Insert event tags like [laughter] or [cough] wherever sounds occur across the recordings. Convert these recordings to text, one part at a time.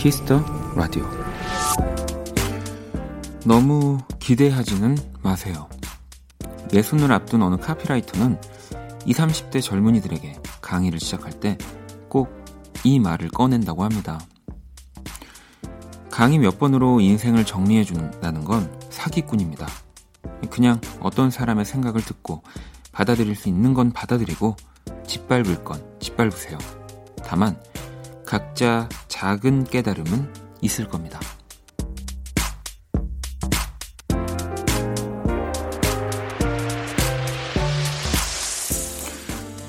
Kiss the Radio 너무 기대하지는 마세요. 예순을 앞둔 어느 카피라이터는 20, 30대 젊은이들에게 강의를 시작할 때 꼭 이 말을 꺼낸다고 합니다. 강의 몇 번으로 인생을 정리해 준다는 건 사기꾼입니다. 그냥 어떤 사람의 생각을 듣고 받아들일 수 있는 건 받아들이고 짓밟을 건 짓밟으세요. 다만 각자 작은 깨달음은 있을 겁니다.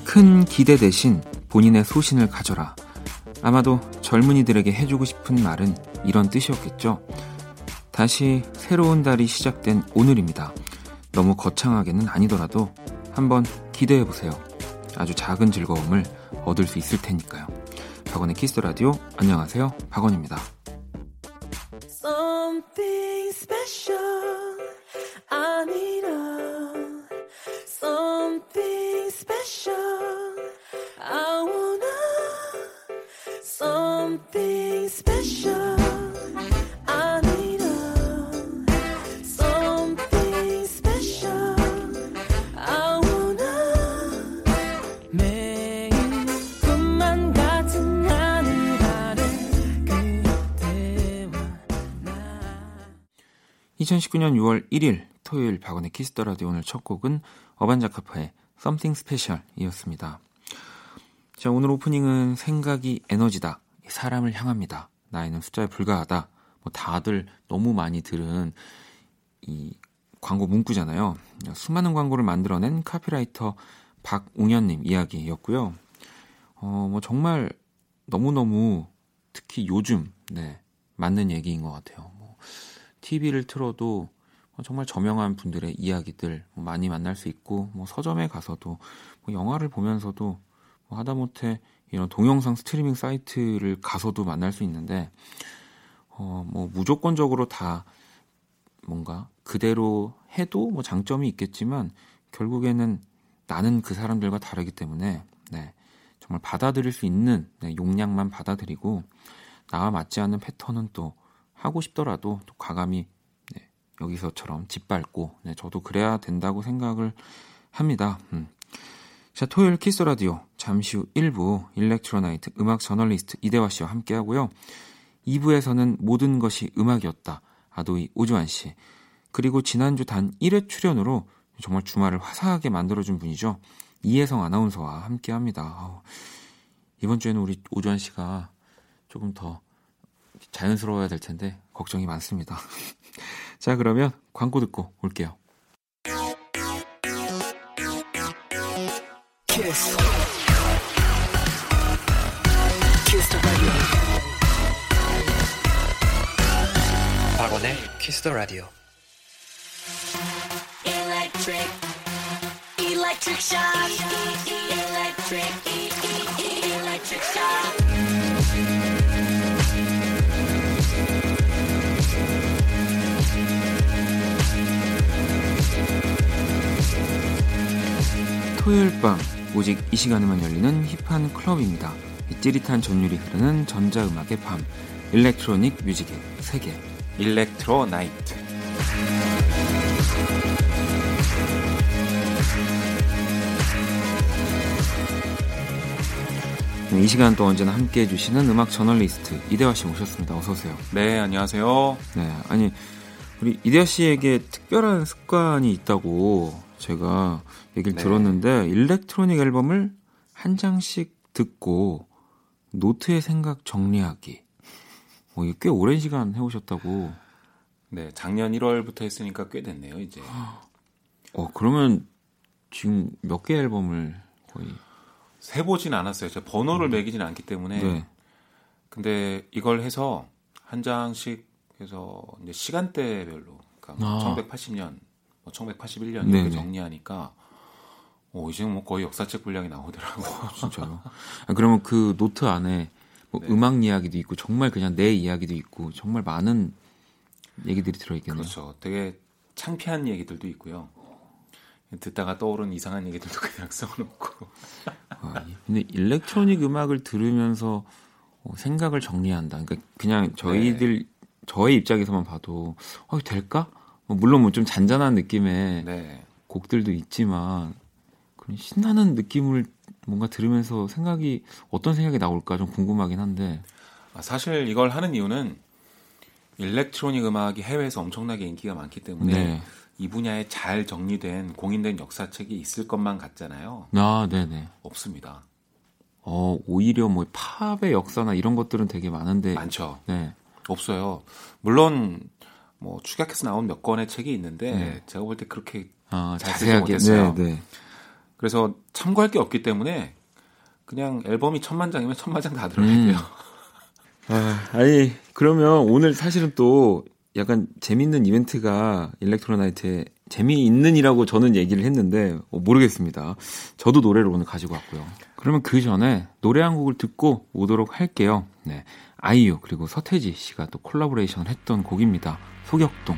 큰 기대 대신 본인의 소신을 가져라. 아마도 젊은이들에게 해주고 싶은 말은 이런 뜻이었겠죠. 다시 새로운 달이 시작된 오늘입니다. 너무 거창하게는 아니더라도 한번 기대해 보세요. 아주 작은 즐거움을 얻을 수 있을 테니까요. 박원의 키스 라디오 안녕하세요. 박원입니다. 2019년 6월 1일 토요일 박원의 Kiss the Radio 오늘 첫 곡은 어반자카파의 Something Special이었습니다. 자, 오늘 오프닝은 생각이 에너지다. 사람을 향합니다. 나이는 숫자에 불과하다. 뭐 다들 너무 많이 들은 이 광고 문구잖아요. 수많은 광고를 만들어낸 카피라이터 박웅현님 이야기였고요. 어, 뭐 정말 너무너무 특히 요즘, 네, 맞는 얘기인 것 같아요. 뭐, TV를 틀어도 정말 저명한 분들의 이야기들 뭐 많이 만날 수 있고, 뭐 서점에 가서도, 뭐 영화를 보면서도, 뭐 하다못해 이런 동영상 스트리밍 사이트를 가서도 만날 수 있는데, 어, 뭐 무조건적으로 다 뭔가 그대로 해도 뭐 장점이 있겠지만, 결국에는 나는 그 사람들과 다르기 때문에 네, 정말 받아들일 수 있는 네, 용량만 받아들이고 나와 맞지 않는 패턴은 또 하고 싶더라도 또 과감히 네, 여기서처럼 짓밟고 네, 저도 그래야 된다고 생각을 합니다. 음. 자 토요일 Kiss the Radio 잠시 후 1부 Electro Night 음악 저널리스트 이대화 씨와 함께 하고요. 2부에서는 모든 것이 음악이었다. 아도이 오주환 씨 그리고 지난주 단 1회 출연으로 정말 주말을 화사하게 만들어준 분이죠. 이혜성 아나운서와 함께 합니다. 이번 주에는 우리 오주환 씨가 조금 더 자연스러워야 될 텐데 걱정이 많습니다. 자, 그러면 광고 듣고 올게요. Kiss. Kiss 박원의 키스 더 라디오. electric, electric shock, electric, electric shock. 토요일 밤 오직 이 시간에만 열리는 힙한 클럽입니다. 찌릿한 전율이 흐르는 전자음악의 밤 일렉트로닉 뮤직의 세계 일렉트로 나이트 이 시간 또 언제나 함께 해주시는 음악 저널리스트 이대화 씨 모셨습니다. 어서 오세요. 네, 안녕하세요. 네, 아니 우리 이대화 씨에게 특별한 습관이 있다고 제가 얘기를 네. 들었는데 일렉트로닉 앨범을 한 장씩 듣고 노트에 생각 정리하기. 뭐꽤 오랜 시간 해오셨다고. 네, 작년 1월부터 했으니까 꽤 됐네요, 이제. [gasps] 어, 그러면 지금 몇 개 앨범을 거의 세보진 않았어요. 제가 번호를 음. 매기진 않기 때문에. 네. 근데 이걸 해서 한 장씩 해서 이제 시간대별로 그러니까 아. 1980년, 뭐 1981년 이렇게 네네. 정리하니까 오, 이제 뭐 거의 역사책 분량이 나오더라고요. 진짜요? 아, 그러면 그 노트 안에 뭐 네. 음악 이야기도 있고 정말 그냥 내 이야기도 있고 정말 많은 얘기들이 들어있겠네요. 그렇죠. 되게 창피한 얘기들도 있고요. 듣다가 떠오른 이상한 얘기들도 그냥 [laughs] 써놓고. 아, 근데 일렉트로닉 음악을 들으면서 어, 생각을 정리한다. 그러니까 그냥 저희들 네. 저의 입장에서만 봐도 어 될까? 뭐 물론 뭐 좀 잔잔한 느낌의 네. 곡들도 있지만 신나는 느낌을 뭔가 들으면서 생각이 어떤 생각이 나올까 좀 궁금하긴 한데 아, 사실 이걸 하는 이유는 일렉트로닉 음악이 해외에서 엄청나게 인기가 많기 때문에 네. 이 분야에 잘 정리된 공인된 역사책이 있을 것만 같잖아요. 아, 네네. 없습니다. 어, 오히려 뭐 팝의 역사나 이런 것들은 되게 많은데 많죠. 네. 없어요. 물론 뭐 축약해서 나온 몇 권의 책이 있는데 네. 제가 볼 때 그렇게 아, 자세하게 못했어요. 네, 네. 그래서 참고할 게 없기 때문에 그냥 앨범이 천만 장이면 천만 장 다 들어야 돼요. 음. 아, 아니 그러면 오늘 사실은 또 약간 재밌는 이벤트가 일렉트로나이트에 재미있는이라고 저는 얘기를 했는데 어, 모르겠습니다. 저도 노래를 오늘 가지고 왔고요. 그러면 그 전에 노래 한 곡을 듣고 오도록 할게요. 네, 아이유 그리고 서태지 씨가 또 콜라보레이션을 했던 곡입니다. 소격동.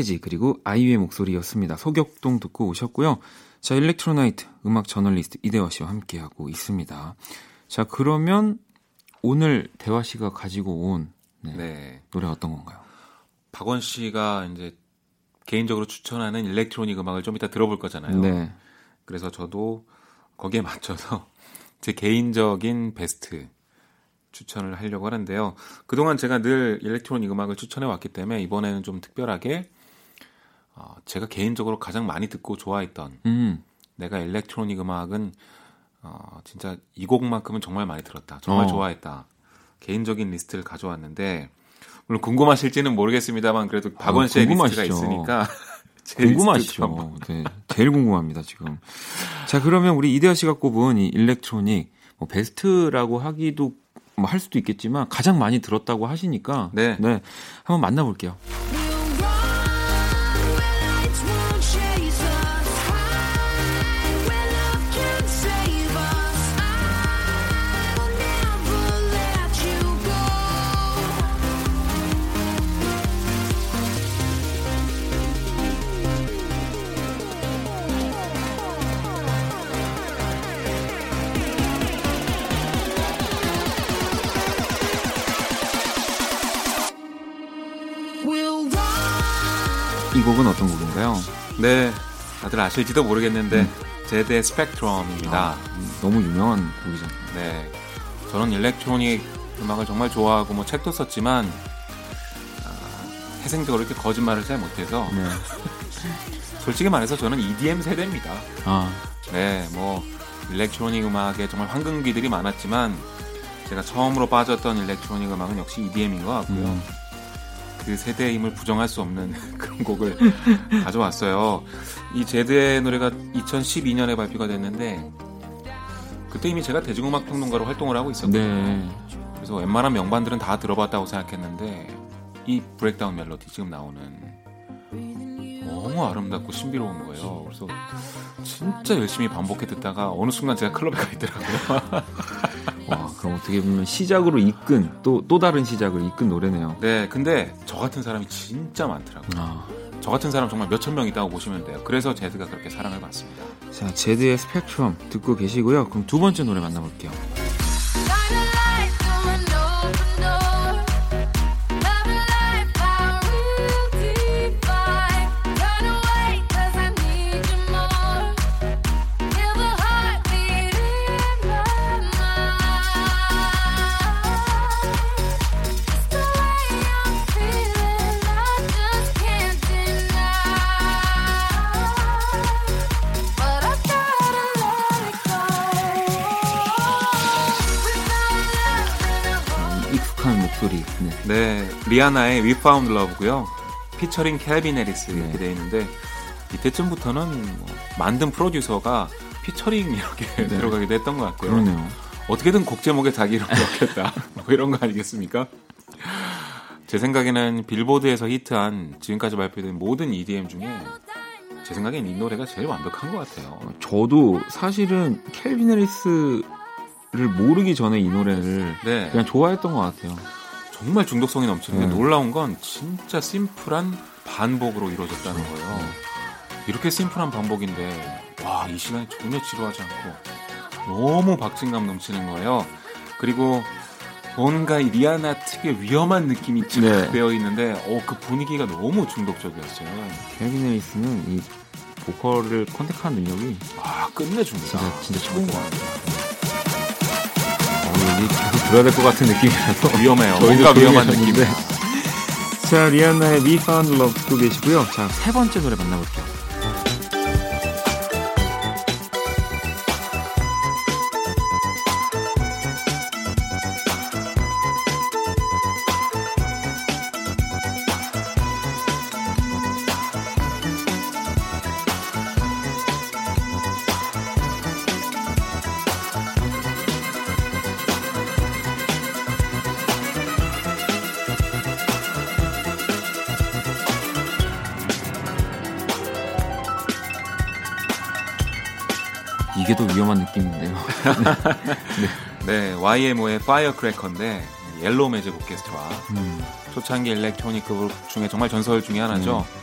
서태지 그리고 아이유의 목소리였습니다. 소격동 듣고 오셨고요. 자, Electro Night 음악 저널리스트 이대화 씨와 함께하고 있습니다. 자, 그러면 오늘 대화 씨가 가지고 온 네, 네. 노래 어떤 건가요? 박원 씨가 이제 개인적으로 추천하는 일렉트로닉 음악을 좀 이따 들어볼 거잖아요. 네. 그래서 저도 거기에 맞춰서 [laughs] 제 개인적인 베스트 추천을 하려고 하는데요. 그동안 제가 늘 일렉트로닉 음악을 추천해 왔기 때문에 이번에는 좀 특별하게 어, 제가 개인적으로 가장 많이 듣고 좋아했던 음. 내가 일렉트로닉 음악은 어, 진짜 이 곡만큼은 정말 많이 들었다. 정말 어. 좋아했다. 개인적인 리스트를 가져왔는데 물론 궁금하실지는 모르겠습니다만 그래도 박원 씨의 아, 리스트가 있으니까 [laughs] 궁금하시죠. 네, 제일 궁금합니다 지금. 자 그러면 우리 이대화 씨가 꼽은 이 일렉트로닉 뭐 베스트라고 하기도 뭐 할 수도 있겠지만 가장 많이 들었다고 하시니까 네, 네 한번 만나볼게요. 네, 다들 아실지도 모르겠는데 음. 제드의 Spectrum입니다. 아, 음, 너무 유명한 곡이잖아요. 네, 저는 일렉트로닉 음악을 정말 좋아하고 뭐 책도 썼지만 아, 태생적으로 이렇게 거짓말을 잘 못해서 네. [laughs] 솔직히 말해서 저는 EDM 세대입니다. 아. 네, 뭐 일렉트로닉 음악에 정말 황금기들이 많았지만 제가 처음으로 빠졌던 일렉트로닉 음악은 역시 EDM인 것 같고요. 음. 그 세대의 힘을 부정할 수 없는 [laughs] 그런 [laughs] 곡을 가져왔어요. 이 제드의 노래가 2012년에 발표가 됐는데 그때 이미 제가 대중음악 평론가로 활동을 하고 있었거든요. 네. 그래서 웬만한 명반들은 다 들어봤다고 생각했는데 이 브레이크다운 멜로디 지금 나오는 너무 아름답고 신비로운 거예요. 그래서 진짜 열심히 반복해 듣다가 어느 순간 제가 클럽에 가 있더라고요. [laughs] 와, 그럼 어떻게 보면 시작으로 이끈 또 또 다른 시작을 이끈 노래네요. 네, 근데 저 같은 사람이 진짜 많더라고요. 아. 저 같은 사람 정말 몇천 명 있다고 보시면 돼요. 그래서 제드가 그렇게 사랑을 받습니다. 자, 제드의 스펙트럼 듣고 계시고요. 그럼 두 번째 노래 만나볼게요. 리아나의 We Found Love고요. 피처링 캘빈 해리스 이렇게 네. 되어 있는데 이때쯤부터는 뭐 만든 프로듀서가 피처링 이렇게 네. [laughs] 들어가기도 했던 것 같아요. 그러네요. 어떻게든 곡 제목에 자기 이름 넣겠다. 뭐 이런 거 아니겠습니까? 제 생각에는 빌보드에서 히트한 지금까지 발표된 모든 EDM 중에 제 생각엔 이 노래가 제일 완벽한 것 같아요. 저도 사실은 캘빈 해리스를 모르기 전에 이 노래를 네. 그냥 좋아했던 것 같아요. 정말 중독성이 넘치는데 네. 놀라운 건 진짜 심플한 반복으로 이루어졌다는 거예요. 네. 이렇게 심플한 반복인데 와 이 시간이 전혀 지루하지 않고 너무 박진감 넘치는 거예요. 그리고 뭔가 이 리아나 특유의 위험한 느낌이 네. 되어 있는데 어, 그 분위기가 너무 중독적이었어요. 해리스는 이 보컬을 컨택하는 능력이 아 끝내줍니다. 진짜 진짜 최고인 것 같아요. 어, 여기 계속 들어야 될 것 같은 느낌이라서 위험해요. 뭔가 위험한 느낌인데. 자 리아나의 We Found Love 듣고 계시고요. 자 세 번째 노래 만나볼게요. 이게 더 위험한 느낌인데요. [laughs] 네. 네, YMO의 Firecracker인데 Yellow Magic Orchestra 음. 초창기 일렉트로닉 그룹 중에 정말 전설 중에 하나죠. 음.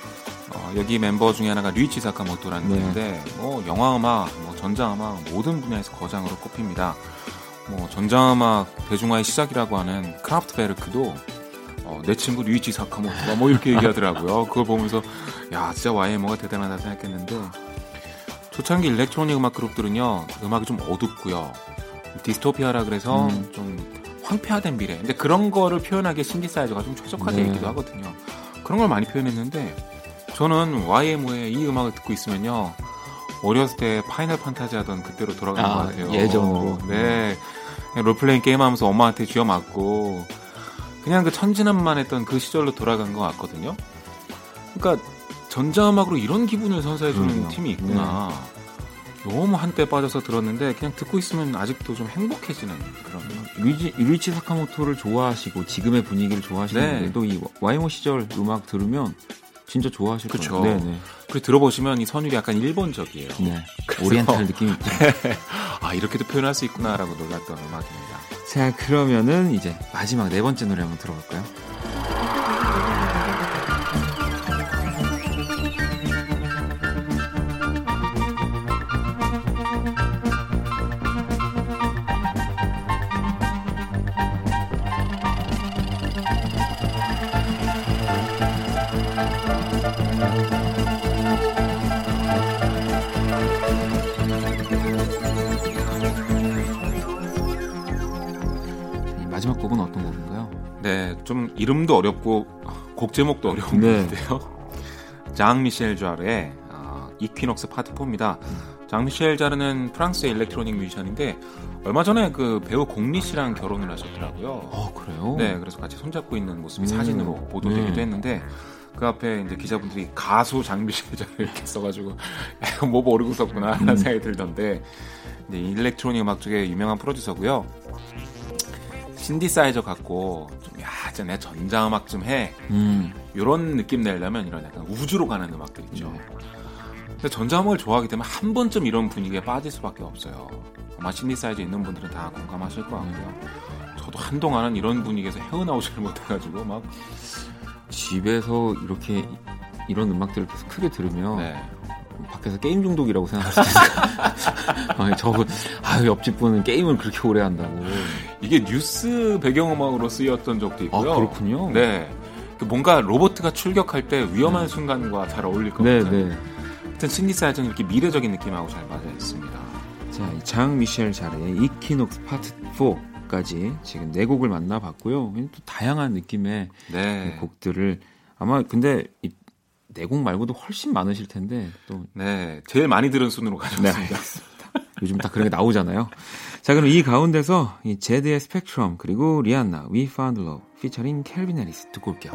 어, 여기 멤버 중에 하나가 류이치 사카모토라는 네. 분인데 뭐 영화 음악, 뭐 전자 음악 모든 분야에서 거장으로 꼽힙니다. 뭐 전자 음악 대중화의 시작이라고 하는 크라프트베르크도 어, 내 친구 류이치 사카모토가 뭐 이렇게 얘기하더라고요. 그걸 보면서 야 진짜 YMO가 대단하다 생각했는데 초창기 일렉트로닉 음악 그룹들은요 음악이 좀 어둡고요. 디스토피아라 그래서 음. 좀 황폐화된 미래. 근데 그런 거를 표현하기에 신디사이저가 좀 최적화되어 네. 있기도 하거든요. 그런 걸 많이 표현했는데 저는 YMO의 이 음악을 듣고 있으면요 어렸을 때 파이널 판타지 하던 그때로 돌아가는 아, 것 같아요. 예전으로. 네. 롤플레잉 게임하면서 엄마한테 쥐어 맞고 그냥 그 천진난만 했던 그 시절로 돌아간 것 같거든요. 그러니까 전자음악으로 이런 기분을 선사해주는 음, 팀이 있구나. 네. 너무 한때 빠져서 들었는데 그냥 듣고 있으면 아직도 좀 행복해지는 그런. 루이지, 루이치 사카모토를 좋아하시고 지금의 분위기를 좋아하시는 네. 분들도 이 와이모 시절 음악 들으면 진짜 좋아하실 거예요. 네, 네. 그리고 들어보시면 이 선율이 약간 일본적이에요. 네. 오리엔탈 [laughs] 느낌이 있죠. 아 이렇게 도 표현할 수 있구나라고 놀랐던 음악입니다. 자 그러면은 이제 마지막 네 번째 노래 한번 들어볼까요? 좀 이름도 어렵고 곡 제목도 어려운 네. 곡인데요. 장 미셸 자르의 어, Équinoxe Part 4입니다. 음. 장 미셸 자르는 프랑스의 일렉트로닉 뮤지션인데 얼마 전에 그 배우 공리 씨랑 결혼을 하셨더라고요. 아 그래요? 네, 그래서 같이 손잡고 있는 모습이 음. 사진으로 보도되기도 네. 했는데 그 앞에 이제 기자분들이 가수 장 미셸 자르 이렇게 써가지고 [laughs] 뭐 모르고 썼구나 하는 음. 생각이 들던데 네, 일렉트로닉 음악 쪽에 유명한 프로듀서고요. 신디사이저 갖고 좀 야, 진짜 내 전자음악 좀 해. 음. 이런 느낌 내려면 이런 약간 우주로 가는 음악들 있죠. 네. 근데 전자음악을 좋아하기 때문에 한 번쯤 이런 분위기에 빠질 수밖에 없어요. 아마 신디사이저 있는 분들은 다 공감하실 것 같고요. 저도 한동안은 이런 분위기에서 헤어나오지를 못해가지고 막 집에서 이렇게 이런 음악들을 계속 크게 들으면 네. 밖에서 게임 중독이라고 생각할 수 있어요. 아니, 저, 아, 옆집 분은 게임을 그렇게 오래 한다고. 이게 뉴스 배경음악으로 쓰였던 적도 있고요. 아, 그렇군요. 네. 그 뭔가 로버트가 출격할 때 위험한 네. 순간과 잘 어울릴 것 네, 같아요. 네. 하여튼 신디사이저는 이렇게 미래적인 느낌하고 잘 맞아 있습니다. 자, 장 미셸 자르의 이키녹스 파트 4까지 지금 네 곡을 만나봤고요. 또 다양한 느낌의 네. 곡들을 아마 근데 이 내곡 말고도 훨씬 많으실 텐데 또 네, 제일 많이 들은 순으로 가져왔습니다. 네, 요즘 딱 그런 게 나오잖아요. [laughs] 자, 그럼 이 가운데서 이 제드의 스펙트럼 그리고 리안나 We Found Love 피처링 켈빈 해리스 듣고 올게요.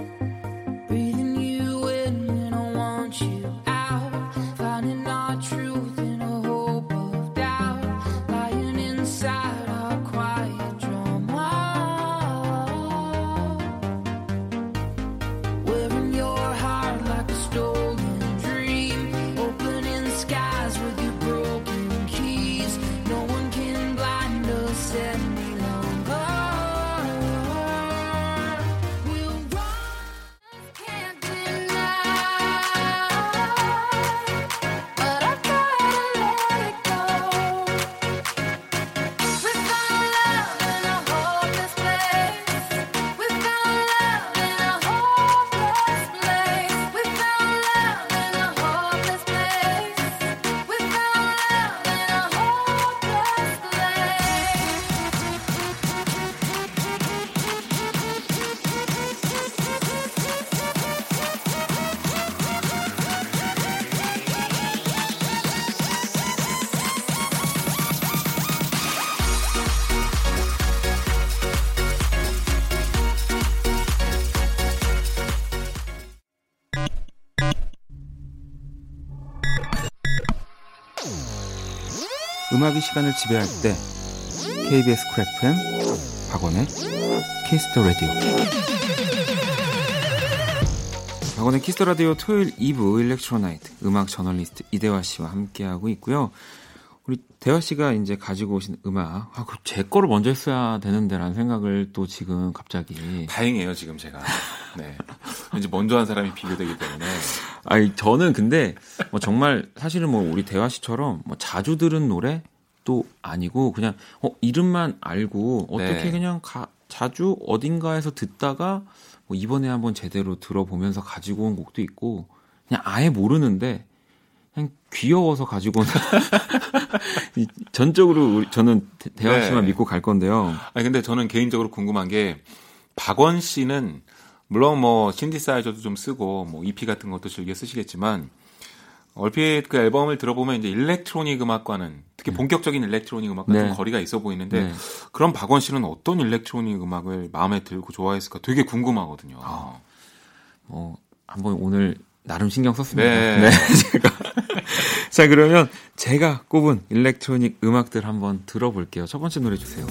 음악이 시간을 지배할 때 KBS Cool FM 박원의 Kiss the Radio 박원의 Kiss the Radio 토요일 2부 Electro Night 음악 저널리스트 이대화 씨와 함께하고 있고요. 우리 대화 씨가 이제 가지고 오신 음악, 아, 그 제 거를 먼저 했어야 되는데라는 생각을 또 지금 갑자기. 다행이에요, 지금 제가. 네. 이제 먼저 한 사람이 비교되기 때문에. 아니, 저는 근데 뭐 정말 사실은 뭐 우리 대화 씨처럼 뭐 자주 들은 노래 또 아니고 그냥 어, 이름만 알고 어떻게 네. 그냥 가, 자주 어딘가에서 듣다가 뭐 이번에 한번 제대로 들어보면서 가지고 온 곡도 있고 그냥 아예 모르는데 그냥 귀여워서 가지고 온 [laughs] 전적으로 우리, 저는 대화 씨만 네. 믿고 갈 건데요. 아니 근데 저는 개인적으로 궁금한 게 박원 씨는 물론 뭐 신디사이저도 좀 쓰고 뭐 EP 같은 것도 즐겨 쓰시겠지만 얼핏 그 앨범을 들어보면 이제 일렉트로닉 음악과는 특히 네. 본격적인 일렉트로닉 음악과 네. 좀 거리가 있어 보이는데 네. 그럼 박원 씨는 어떤 일렉트로닉 음악을 마음에 들고 좋아했을까 되게 궁금하거든요. 아, 뭐 한번 오늘 나름 신경 썼습니다. 네. 네 [laughs] 제가. 자, 그러면 제가 꼽은 일렉트로닉 음악들 한번 들어볼게요. 첫 번째 노래 주세요.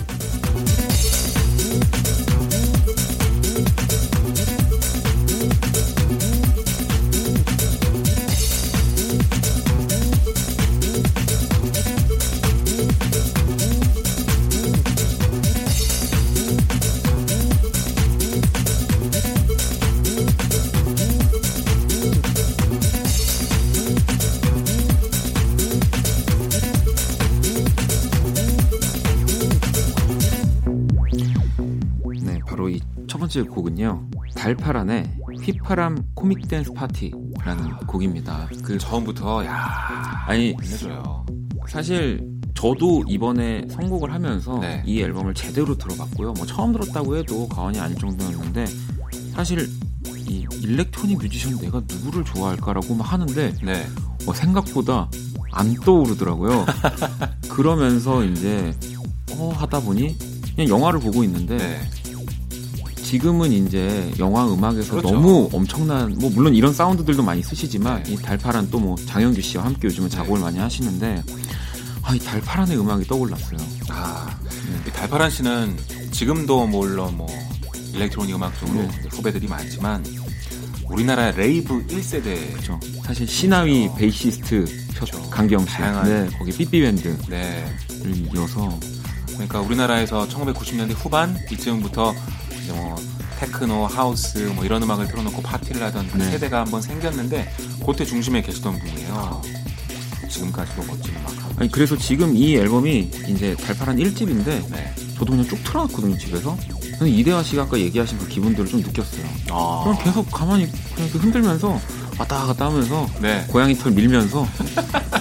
번째 곡은요. 달파란의 휘파람 코믹 댄스 파티라는 곡입니다. 그 처음부터 야 아니 해줘요. 사실 저도 이번에 선곡을 하면서 네. 이 앨범을 제대로 들어봤고요. 뭐 처음 들었다고 해도 과언이 아닐 정도였는데 사실 이 일렉트로닉 뮤지션 내가 누구를 좋아할까라고 막 하는데 네. 어, 생각보다 안 떠오르더라고요. [laughs] 그러면서 이제 어 하다 보니 그냥 영화를 보고 있는데 네. 지금은 이제 영화 음악에서 그렇죠. 너무 엄청난 뭐 물론 이런 사운드들도 많이 쓰시지만 네. 이 달파란 또 뭐 장영규 씨와 함께 요즘은 네. 작업을 네. 많이 하시는데 아 이 달파란의 음악이 떠올랐어요. 아, 네. 달파란 씨는 지금도 물론 뭐 electronic 음악 쪽으로 네. 후배들이 많지만 우리나라 rave 1세대 그렇죠. 사실 시나위 어. 베이시스트 그렇죠. 강기영 씨, 다양한 네, 거기 삐삐 밴드를 네. 이어서 그러니까 우리나라에서 1990년대 후반 이쯤부터 이제 뭐 테크노, 하우스 뭐 이런 음악을 틀어놓고 파티를 하던 그 네. 세대가 한번 생겼는데 그때 중심에 계시던 분이에요. 지금까지도 멋진 음악하고. 아니 그래서 지금 이 앨범이 이제 달파란 1집인데 네. 저도 그냥 쭉 틀어놨거든요 집에서. 이대화 씨가 아까 얘기하신 그 기분들을 좀 느꼈어요. 아. 그럼 계속 가만히 그냥 흔들면서 왔다 갔다 하면서 네. 고양이 털 밀면서 [laughs]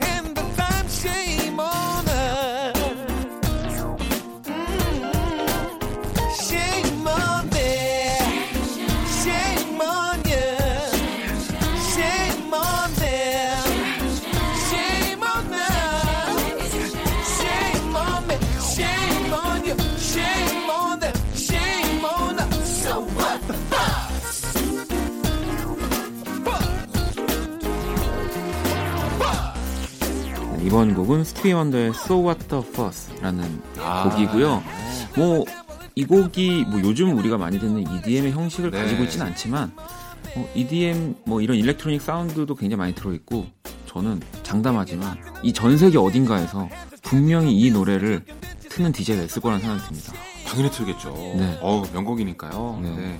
이번 곡은 스티비 원더의 So What the Fuss라는 아, 곡이고요. 뭐이 곡이 뭐 요즘 우리가 많이 듣는 EDM의 형식을 네. 가지고 있지는 않지만 뭐 EDM 뭐 이런 electronic 사운드도 굉장히 많이 들어있고 저는 장담하지만 이 전 세계 어딘가에서 분명히 이 노래를 트는 DJ가 있을 거라는 생각이 듭니다. 당연히 틀겠죠. 네. 어우 명곡이니까요. 네.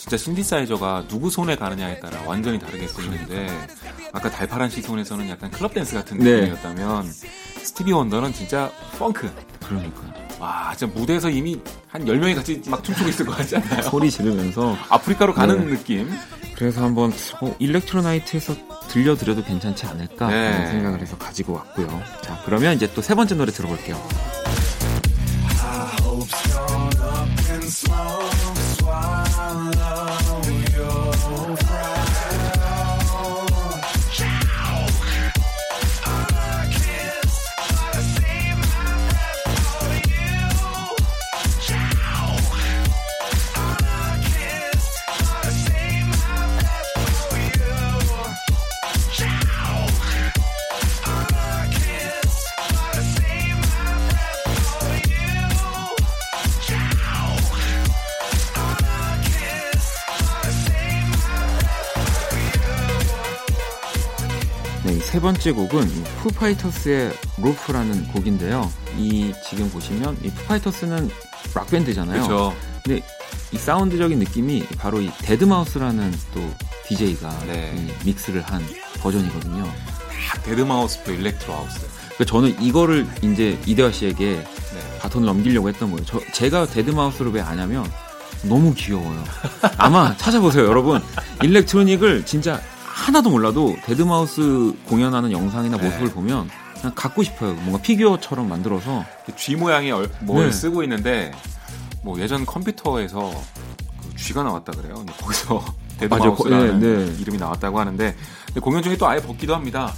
네. 진짜 신디사이저가 누구 손에 가느냐에 따라 완전히 다르게 쓰이는데 아까 달파란 씨 손에서는 약간 클럽 댄스 같은 네. 느낌이었다면 스티비 원더는 진짜 펑크. 그러니까요. 와, 진짜 무대에서 이미 한 10명이 같이 막 춤추고 있을 것 같지 않나요? 소리 지르면서 아프리카로 가는 네. 느낌. 그래서 한번 어, 일렉트로나이트에서 들려드려도 괜찮지 않을까 네. 생각을 해서 가지고 왔고요. 자, 그러면 이제 또 세 번째 노래 들어볼게요. 세 번째 곡은 푸파이터스의 Rope라는 곡인데요. 이 지금 보시면 이 푸파이터스는 락 밴드잖아요. 그렇죠. 근데 이 사운드적인 느낌이 바로 이 데드마우스라는 또 DJ가 네. 믹스를 한 버전이거든요. 딱 데드마우스 표 electro house. 그러니까 저는 이거를 이제 이대화 씨에게 네. 바톤을 넘기려고 했던 거예요. 저, 제가 데드마우스를 왜 아냐면 너무 귀여워요. 아마 찾아보세요, 여러분. electronic을 진짜 하나도 몰라도 데드마우스 공연하는 영상이나 네. 모습을 보면 그냥 갖고 싶어요. 뭔가 피규어처럼 만들어서. G 모양의 얼- 뭘 네. 쓰고 있는데 뭐 예전 컴퓨터에서 그 쥐가 나왔다 그래요. 거기서 [laughs] 데드마우스라는 네, 네. 이름이 나왔다고 하는데 공연 중에 또 아예 벗기도 합니다.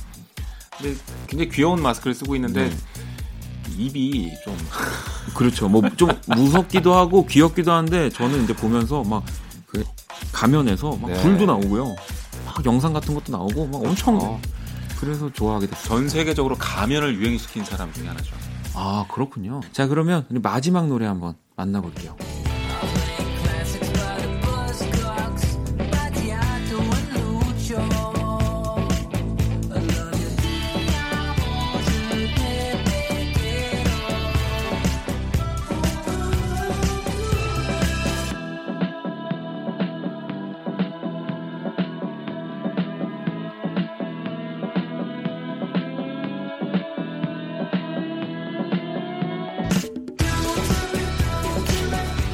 근데 굉장히 귀여운 마스크를 쓰고 있는데 네. 입이 좀 [laughs] 그렇죠. 뭐 좀 무섭기도 하고 귀엽기도 한데 저는 이제 보면서 막 그 가면에서 막 네. 불도 나오고요. 막 영상 같은 것도 나오고 막 엄청 어, 그래서 좋아하게 됐어요. 전 세계적으로 가면을 유행시킨 사람 중에 하나죠. 아 그렇군요. 자 그러면 마지막 노래 한번 만나볼게요.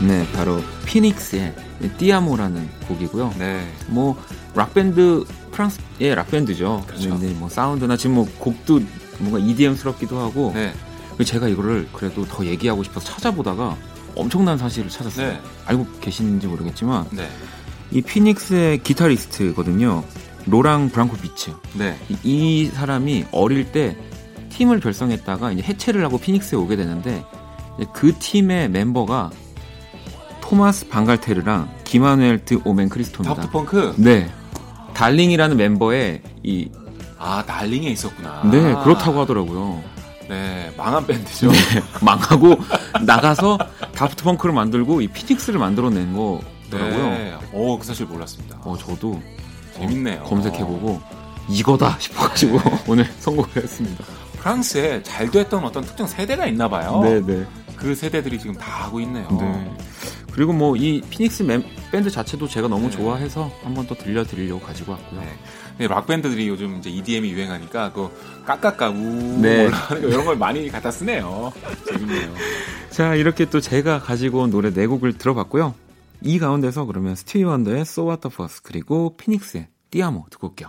네, 바로 피닉스의 띠아모라는 곡이고요. 네. 뭐 락밴드 프랑스의 락밴드죠. 그렇죠. 근데 뭐 사운드나 지금 뭐 곡도 뭔가 EDM스럽기도 하고 네. 그래서 제가 이거를 그래도 더 얘기하고 싶어서 찾아보다가 엄청난 사실을 찾았어요. 네. 알고 계시는지 모르겠지만 네. 이 피닉스의 기타리스트거든요. 로랑 브랑코비츠. 네. 이, 이 사람이 어릴 때 팀을 결성했다가 이제 해체를 하고 피닉스에 오게 되는데 그 팀의 멤버가 토마스 방갈테르랑 드 오멘 크리스토입니다. 다프트 펑크. 네. 달링이라는 멤버의 이 아 달링에 있었구나. 네, 그렇다고 하더라고요. 네, 망한 밴드죠. [laughs] 망하고 나가서 다프트 펑크를 만들고 이 피닉스를 만들어낸 거더라고요. 네. 오, 그 사실 몰랐습니다. 어, 저도 재밌네요. 검색해보고 이거다 싶어가지고 [laughs] 오늘 선곡을 했습니다. 프랑스에 잘 됐던 어떤 특정 세대가 있나 봐요. 네. 그 세대들이 지금 다 하고 있네요. 네. 그리고 뭐 이 피닉스 멤- 밴드 자체도 제가 너무 네. 좋아해서 한번 더 들려드리려고 가지고 왔고요. 네. 락 밴드들이 요즘 이제 EDM이 유행하니까 그 까까까 우 네. 거 이런 걸 많이 갖다 쓰네요. 재밌네요. [laughs] 자 이렇게 또 제가 가지고 온 노래 네 곡을 들어봤고요. 이 가운데서 그러면 스티비 원더의 So What the Fuss 그리고 피닉스의 띠아모 듣고 올게요.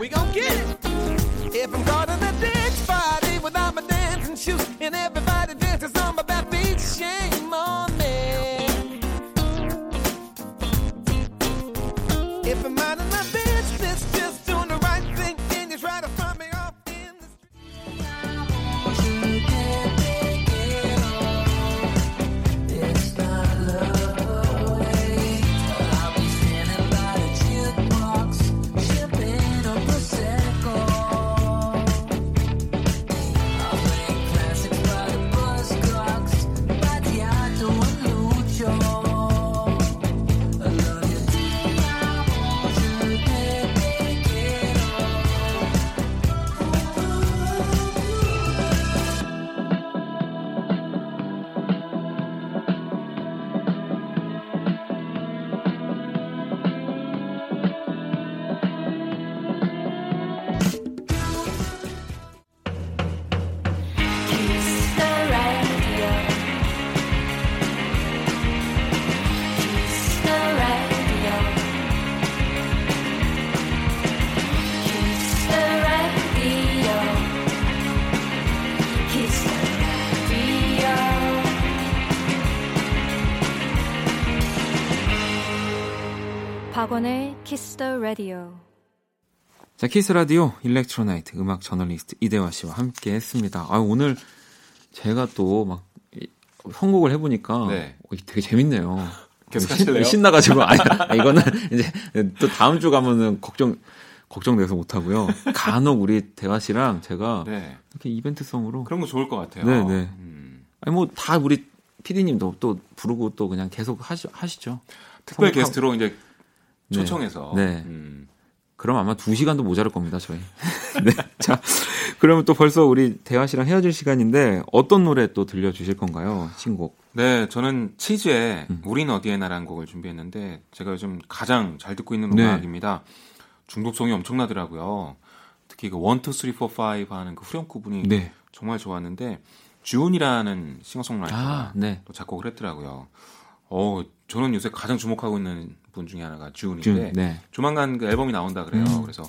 We gon' get it. If I'm caught 박원의 키스 더 라디오. 자 키스 라디오 일렉트로나이트 음악 저널리스트 이대화 씨와 함께 했습니다. 아 오늘 제가 또 막 선곡을 해 보니까 네. 어, 되게 재밌네요. [laughs] 계속 하실래요? 신나 가지고 [laughs] 아니 이거는 이제 또 다음 주 가면은 걱정 걱정돼서 못 하고요. 간혹 우리 대화 씨랑 제가 네. 이렇게 이벤트성으로 그런 거 좋을 것 같아요. 네, 네. 음. 아니 뭐 다 우리 PD님도 또 부르고 또 그냥 계속 하시, 하시죠. 특별 게스트로 이제 네. 초청해서 네. 음. 그럼 아마 두 시간도 모자랄 겁니다, 저희. [laughs] 네. 자, 그러면 또 벌써 우리 대화 씨랑 헤어질 시간인데 어떤 노래 또 들려주실 건가요? 신곡. 네, 저는 치즈의 음. 우린 어디에나라는 곡을 준비했는데 제가 요즘 가장 잘 듣고 있는 네. 음악입니다. 중독성이 엄청나더라고요. 특히 그 1, 2, 3, 4, 5 하는 그 후렴 구 분이 네. 정말 좋았는데 주은이라는 싱어송라이터가 아, 네. 또 작곡을 했더라고요. 어, 저는 요새 가장 주목하고 있는 분 중에 하나가 준, 네. 조만간 그 앨범이 나온다 그래요. 음. 그래서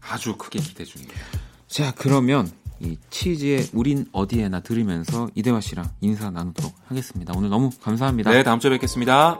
아주 크게 기대 중이에요. 자, 그러면 이 치즈의 우린 어디에나 들으면서 이대화 씨랑 인사 나누도록 하겠습니다. 오늘 너무 감사합니다. 네, 다음 주에 뵙겠습니다.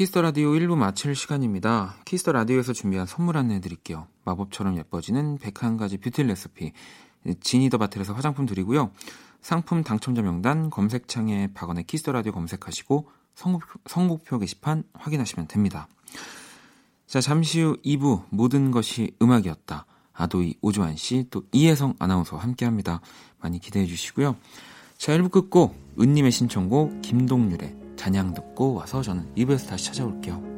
키스 더 라디오 1부 마칠 시간입니다. 키스 더 라디오에서 준비한 선물 안내해 드릴게요. 마법처럼 예뻐지는 101가지 뷰티 레시피 지니 더 바틀에서 화장품 드리고요. 상품 당첨자 명단 검색창에 박원의 키스 더 라디오 검색하시고 선곡표, 선곡표 게시판 확인하시면 됩니다. 자, 잠시 후 2부 모든 것이 음악이었다. 아도이 오주환 씨, 또 이혜성 아나운서와 함께 합니다. 많이 기대해 주시고요. 자, 1부 끝곡, 은님의 신청곡, 김동률의 잔향 듣고 와서 저는 2부에서 다시 찾아올게요.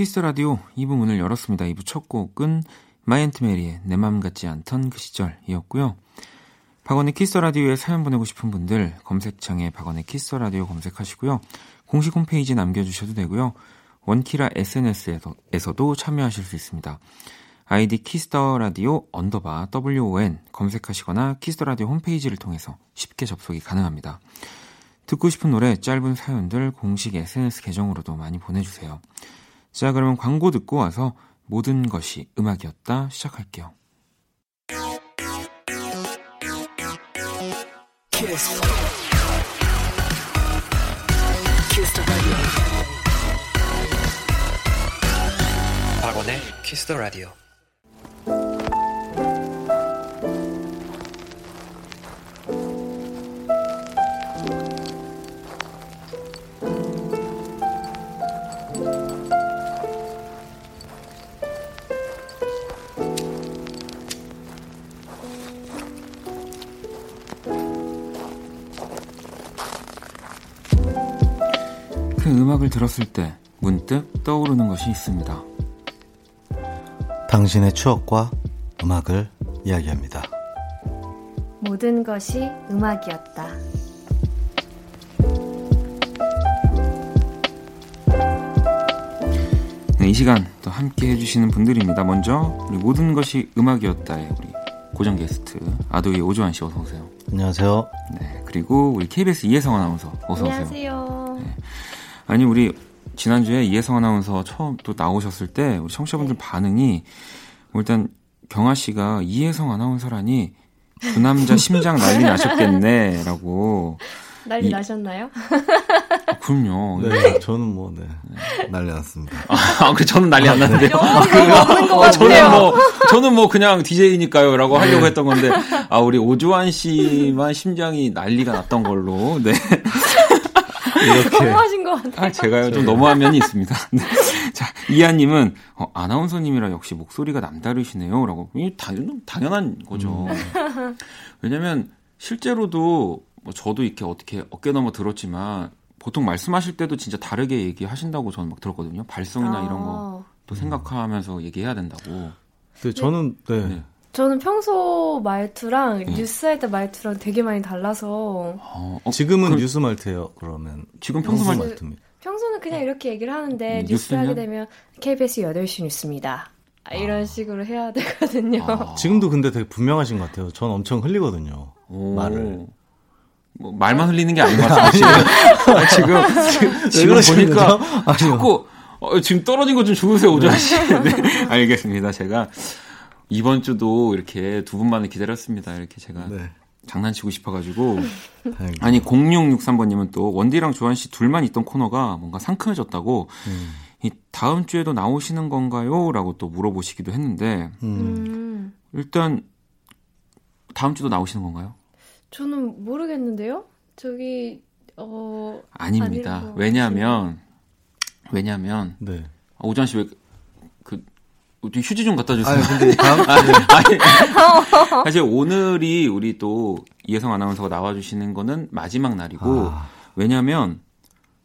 키스 라디오 2부 문을 열었습니다. 2부 첫 곡은 마이앤트 메리의 내 맘 같지 않던 그 시절이었고요. 박원의 키스 라디오에 사연 보내고 싶은 분들 검색창에 박원의 키스 라디오 검색하시고요. 공식 홈페이지 남겨주셔도 되고요. 원키라 SNS에서도 참여하실 수 있습니다. 아이디 키스 더 라디오 underbar WON 검색하시거나 키스 더 라디오 홈페이지를 통해서 쉽게 접속이 가능합니다. 듣고 싶은 노래 짧은 사연들 공식 SNS 계정으로도 많이 보내주세요. 자, 그러면 광고 듣고 와서 모든 것이 음악이었다 시작할게요. 박원의 키스 더 라디오. 음악을 들었을 때 문득 떠오르는 것이 있습니다. 당신의 추억과 음악을 이야기합니다. 모든 것이 음악이었다. 네, 이 시간 또 함께 해주시는 분들입니다. 먼저 우리 모든 것이 음악이었다의 우리 고정 게스트 아도이 오주환 씨 어서 오세요. 안녕하세요. 네 그리고 우리 KBS 이혜성 아나운서 어서 오세요. 안녕하세요. 아니 우리 지난주에 이혜성 아나운서 처음 또 나오셨을 때 우리 청취자분들 반응이 뭐 일단 경아 씨가 이혜성 아나운서라니 그 남자 심장 난리 나셨겠네라고 [laughs] 난리 이- 나셨나요? 그럼요. 네, 저는 뭐, 네. 난리 났습니다. 아, 그 저는 난리 안 났는데요. 없는 것 어, 저는 같아요. 뭐 저는 뭐 그냥 DJ니까요 라고 하려고 했던 건데 아 우리 오주환 씨만 심장이 난리가 났던 걸로 네. 이렇게. 너무하신 것 같아요. 아, 제가요 좀 너무한 면이 있습니다. 네. [laughs] 자 이하님은 어, 아나운서님이라 역시 목소리가 남다르시네요라고 이 당연 당연한 거죠. 왜냐면 실제로도 뭐 저도 이렇게 어떻게 어깨 넘어 들었지만 보통 말씀하실 때도 진짜 다르게 얘기하신다고 저는 막 들었거든요. 발성이나 이런 거또 생각하면서 얘기해야 된다고. 네, 저는, 네. 네. 저는 평소 말투랑 네. 뉴스할 때 말투랑 되게 많이 달라서 어, 어, 지금은 그- 뉴스 말트예요, 그러면. 지금 평소 말 말트입니다. 평소는 그냥 이렇게 얘기를 하는데 음, 뉴스? 하게 되면 KBS 8시 뉴스입니다. 아, 이런 식으로 해야 되거든요. 아. 지금도 근데 되게 분명하신 것 같아요. 전 엄청 흘리거든요. 오. 말을. 뭐 말만 흘리는 게 아닌 것 같아요. 지금 [laughs] 아, 지금 지금, 지금 보니까. 자꾸 어, 지금 떨어진 거 좀 주우세요, 오주환 씨. [laughs] 네, 알겠습니다. 제가 이번 주도 이렇게 두 분만을 기다렸습니다. 이렇게 제가 네. 장난치고 싶어가지고. 아니 0663번님은 또 원디랑 조한 씨 둘만 있던 코너가 뭔가 상큼해졌다고 음. 이 다음 주에도 나오시는 건가요?라고 또 물어보시기도 했는데 음. 음, 일단 다음 주도 나오시는 건가요? 저는 모르겠는데요. 저기 어 아닙니다. 왜냐하면 왜냐하면 네. 아, 오주환 씨왜 그 휴지 좀 갖다 주세요. [laughs] 아니, 근데 다음, 아니, 사실 오늘이 우리 또 이혜성 아나운서가 나와주시는 거는 마지막 날이고 아. 왜냐하면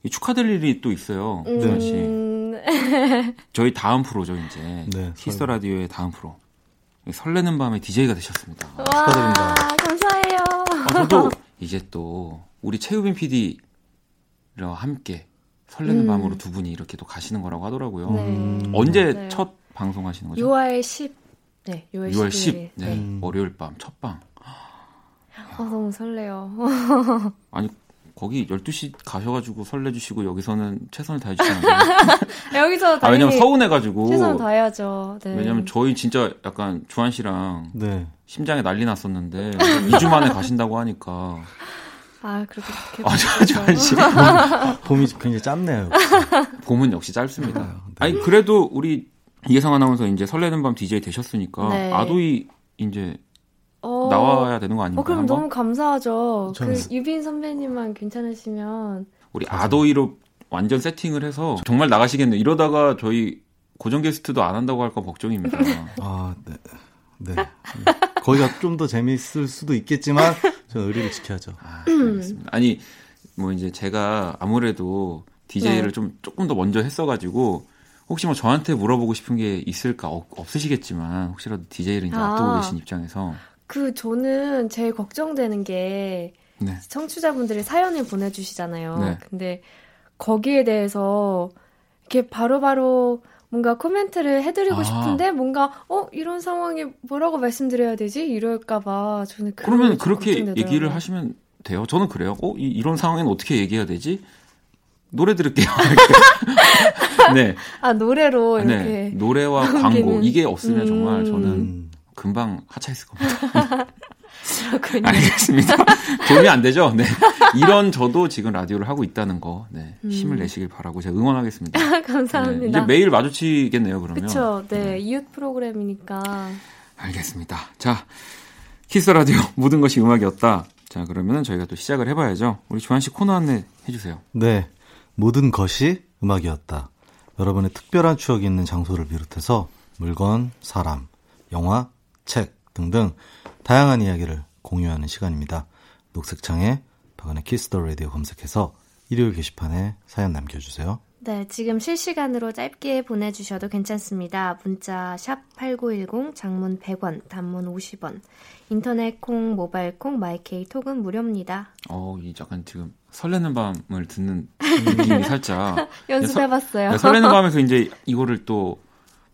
이 축하드릴 일이 또 있어요, 씨. 음, [laughs] 저희 다음 프로죠 이제 네, 키스 더 라디오의 다음 프로 설레는 밤에 DJ가 되셨습니다. 와 축하드립니다. 감사해요. 아, 저도 이제 또 우리 최우빈 PD와 함께 설레는 음. 밤으로 두 분이 이렇게 또 가시는 거라고 하더라고요. 네. 언제 네. 첫 방송하시는 거죠? 6월 10. 네, 6월, 6월 10일. 10. 네. 음. 월요일 밤 첫 방. 아, 너무 설레요. [laughs] 아니 거기 12시 가셔가지고 설레주시고 여기서는 최선을 다해주시는데 [laughs] 여기서 아, 왜냐면 서운해가지고 최선을 다해야죠. 네. 왜냐면 저희 진짜 약간 주한 씨랑 네. 심장에 난리 났었는데 2주 만에 가신다고 하니까 아, 그렇게 아, 저- 주한 씨 봄이 굉장히 짧네요. 봄은 역시 짧습니다. 네. 아니 그래도 우리 이혜성 아나운서 이제 설레는 밤 DJ 되셨으니까 네. 아도이 이제 어, 나와야 되는 거 아닌가요? 어, 그럼 한번? 너무 감사하죠. 그 저는- 유빈 선배님만 괜찮으시면 우리 아도이로 완전 세팅을 해서 정말 나가시겠네요. 이러다가 저희 고정 게스트도 안 한다고 할까 걱정입니다. 아, 네. 네. 거기가 좀 더 재밌을 수도 있겠지만, 저는 의리를 지켜야죠. 아, 알겠습니다. 아니 뭐 이제 제가 아무래도 DJ를 네. 좀 조금 더 먼저 했어가지고 혹시 뭐 저한테 물어보고 싶은 게 있을까 없, 없으시겠지만 혹시라도 DJ를 이제 아. 앞두고 계신 입장에서 그 저는 제일 걱정되는 게 네. 청취자분들이 사연을 보내주시잖아요. 네. 근데 거기에 대해서 이렇게 바로바로 뭔가 코멘트를 해드리고 아. 싶은데 뭔가 어 이런 상황에 뭐라고 말씀드려야 되지 이럴까봐 저는 그러면 그렇게 걱정되더라고요. 얘기를 하시면 돼요. 저는 그래요. 어, 이, 이런 상황에는 어떻게 얘기해야 되지? 노래 들을게요. [laughs] 네. 아 노래로 이렇게 네. 노래와 [laughs] 광고 거기는- 이게 없으면 정말 음. 저는 음. 금방 하차했을 겁니다. [laughs] 그렇군요. 알겠습니다. [laughs] 도움이 안 되죠? 네. 이런 저도 지금 라디오를 하고 있다는 거, 네. 힘을 음. 내시길 바라고 제가 응원하겠습니다. 네. 감사합니다. 이제 매일 마주치겠네요, 그러면. 그쵸. 네. 이웃 프로그램이니까. 알겠습니다. 자, 키스 라디오 [laughs] 모든 것이 음악이었다. 자, 그러면 저희가 또 시작을 해봐야죠. 우리 주한 씨 코너 안내 해주세요. 네. 모든 것이 음악이었다. 여러분의 특별한 추억이 있는 장소를 비롯해서 물건, 사람, 영화, 책 등등 다양한 이야기를 공유하는 시간입니다. 녹색창에 박원의 키스 더 라디오 검색해서 일요일 게시판에 사연 남겨주세요. 네, 지금 실시간으로 짧게 보내주셔도 괜찮습니다. 문자 샵 8910, 장문 100원, 단문 50원, 인터넷 콩, 모바일 콩, 마이케이 톡은 무료입니다. 어, 이 약간 지금 설레는 밤을 듣는 [laughs] 느낌이 살짝. 연습해봤어요. 네, 설레는 밤에서 이제 이거를 또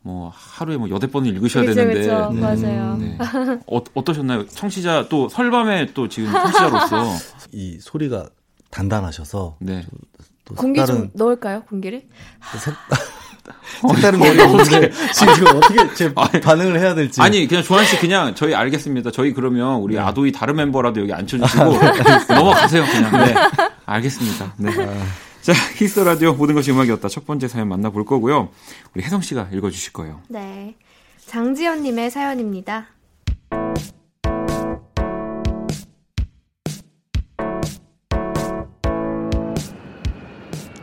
뭐 하루에 뭐 여덟 번을 읽으셔야 그쵸, 되는데 그쵸. 네. 맞아요. 네. 어, 어떠셨나요? 청취자 또 설밤에 또 지금 청취자로서 [laughs] 이 소리가 단단하셔서 네. 또 공기 좀 색다른 넣을까요, 공기를? 색, [laughs] 색다른 머리가 없는데 [laughs] 지금 어떻게 제 반응을 해야 될지 아니 그냥 조한 씨 그냥 저희 알겠습니다. 저희 그러면 우리 네. 아도이 다른 멤버라도 여기 앉혀주시고 넘어가세요 그냥. 네. 알겠습니다. 네. 자 히스 라디오 모든 것이 음악이었다 첫 번째 사연 만나볼 거고요. 우리 혜성 씨가 읽어주실 거예요. 네. 장지연님의 사연입니다.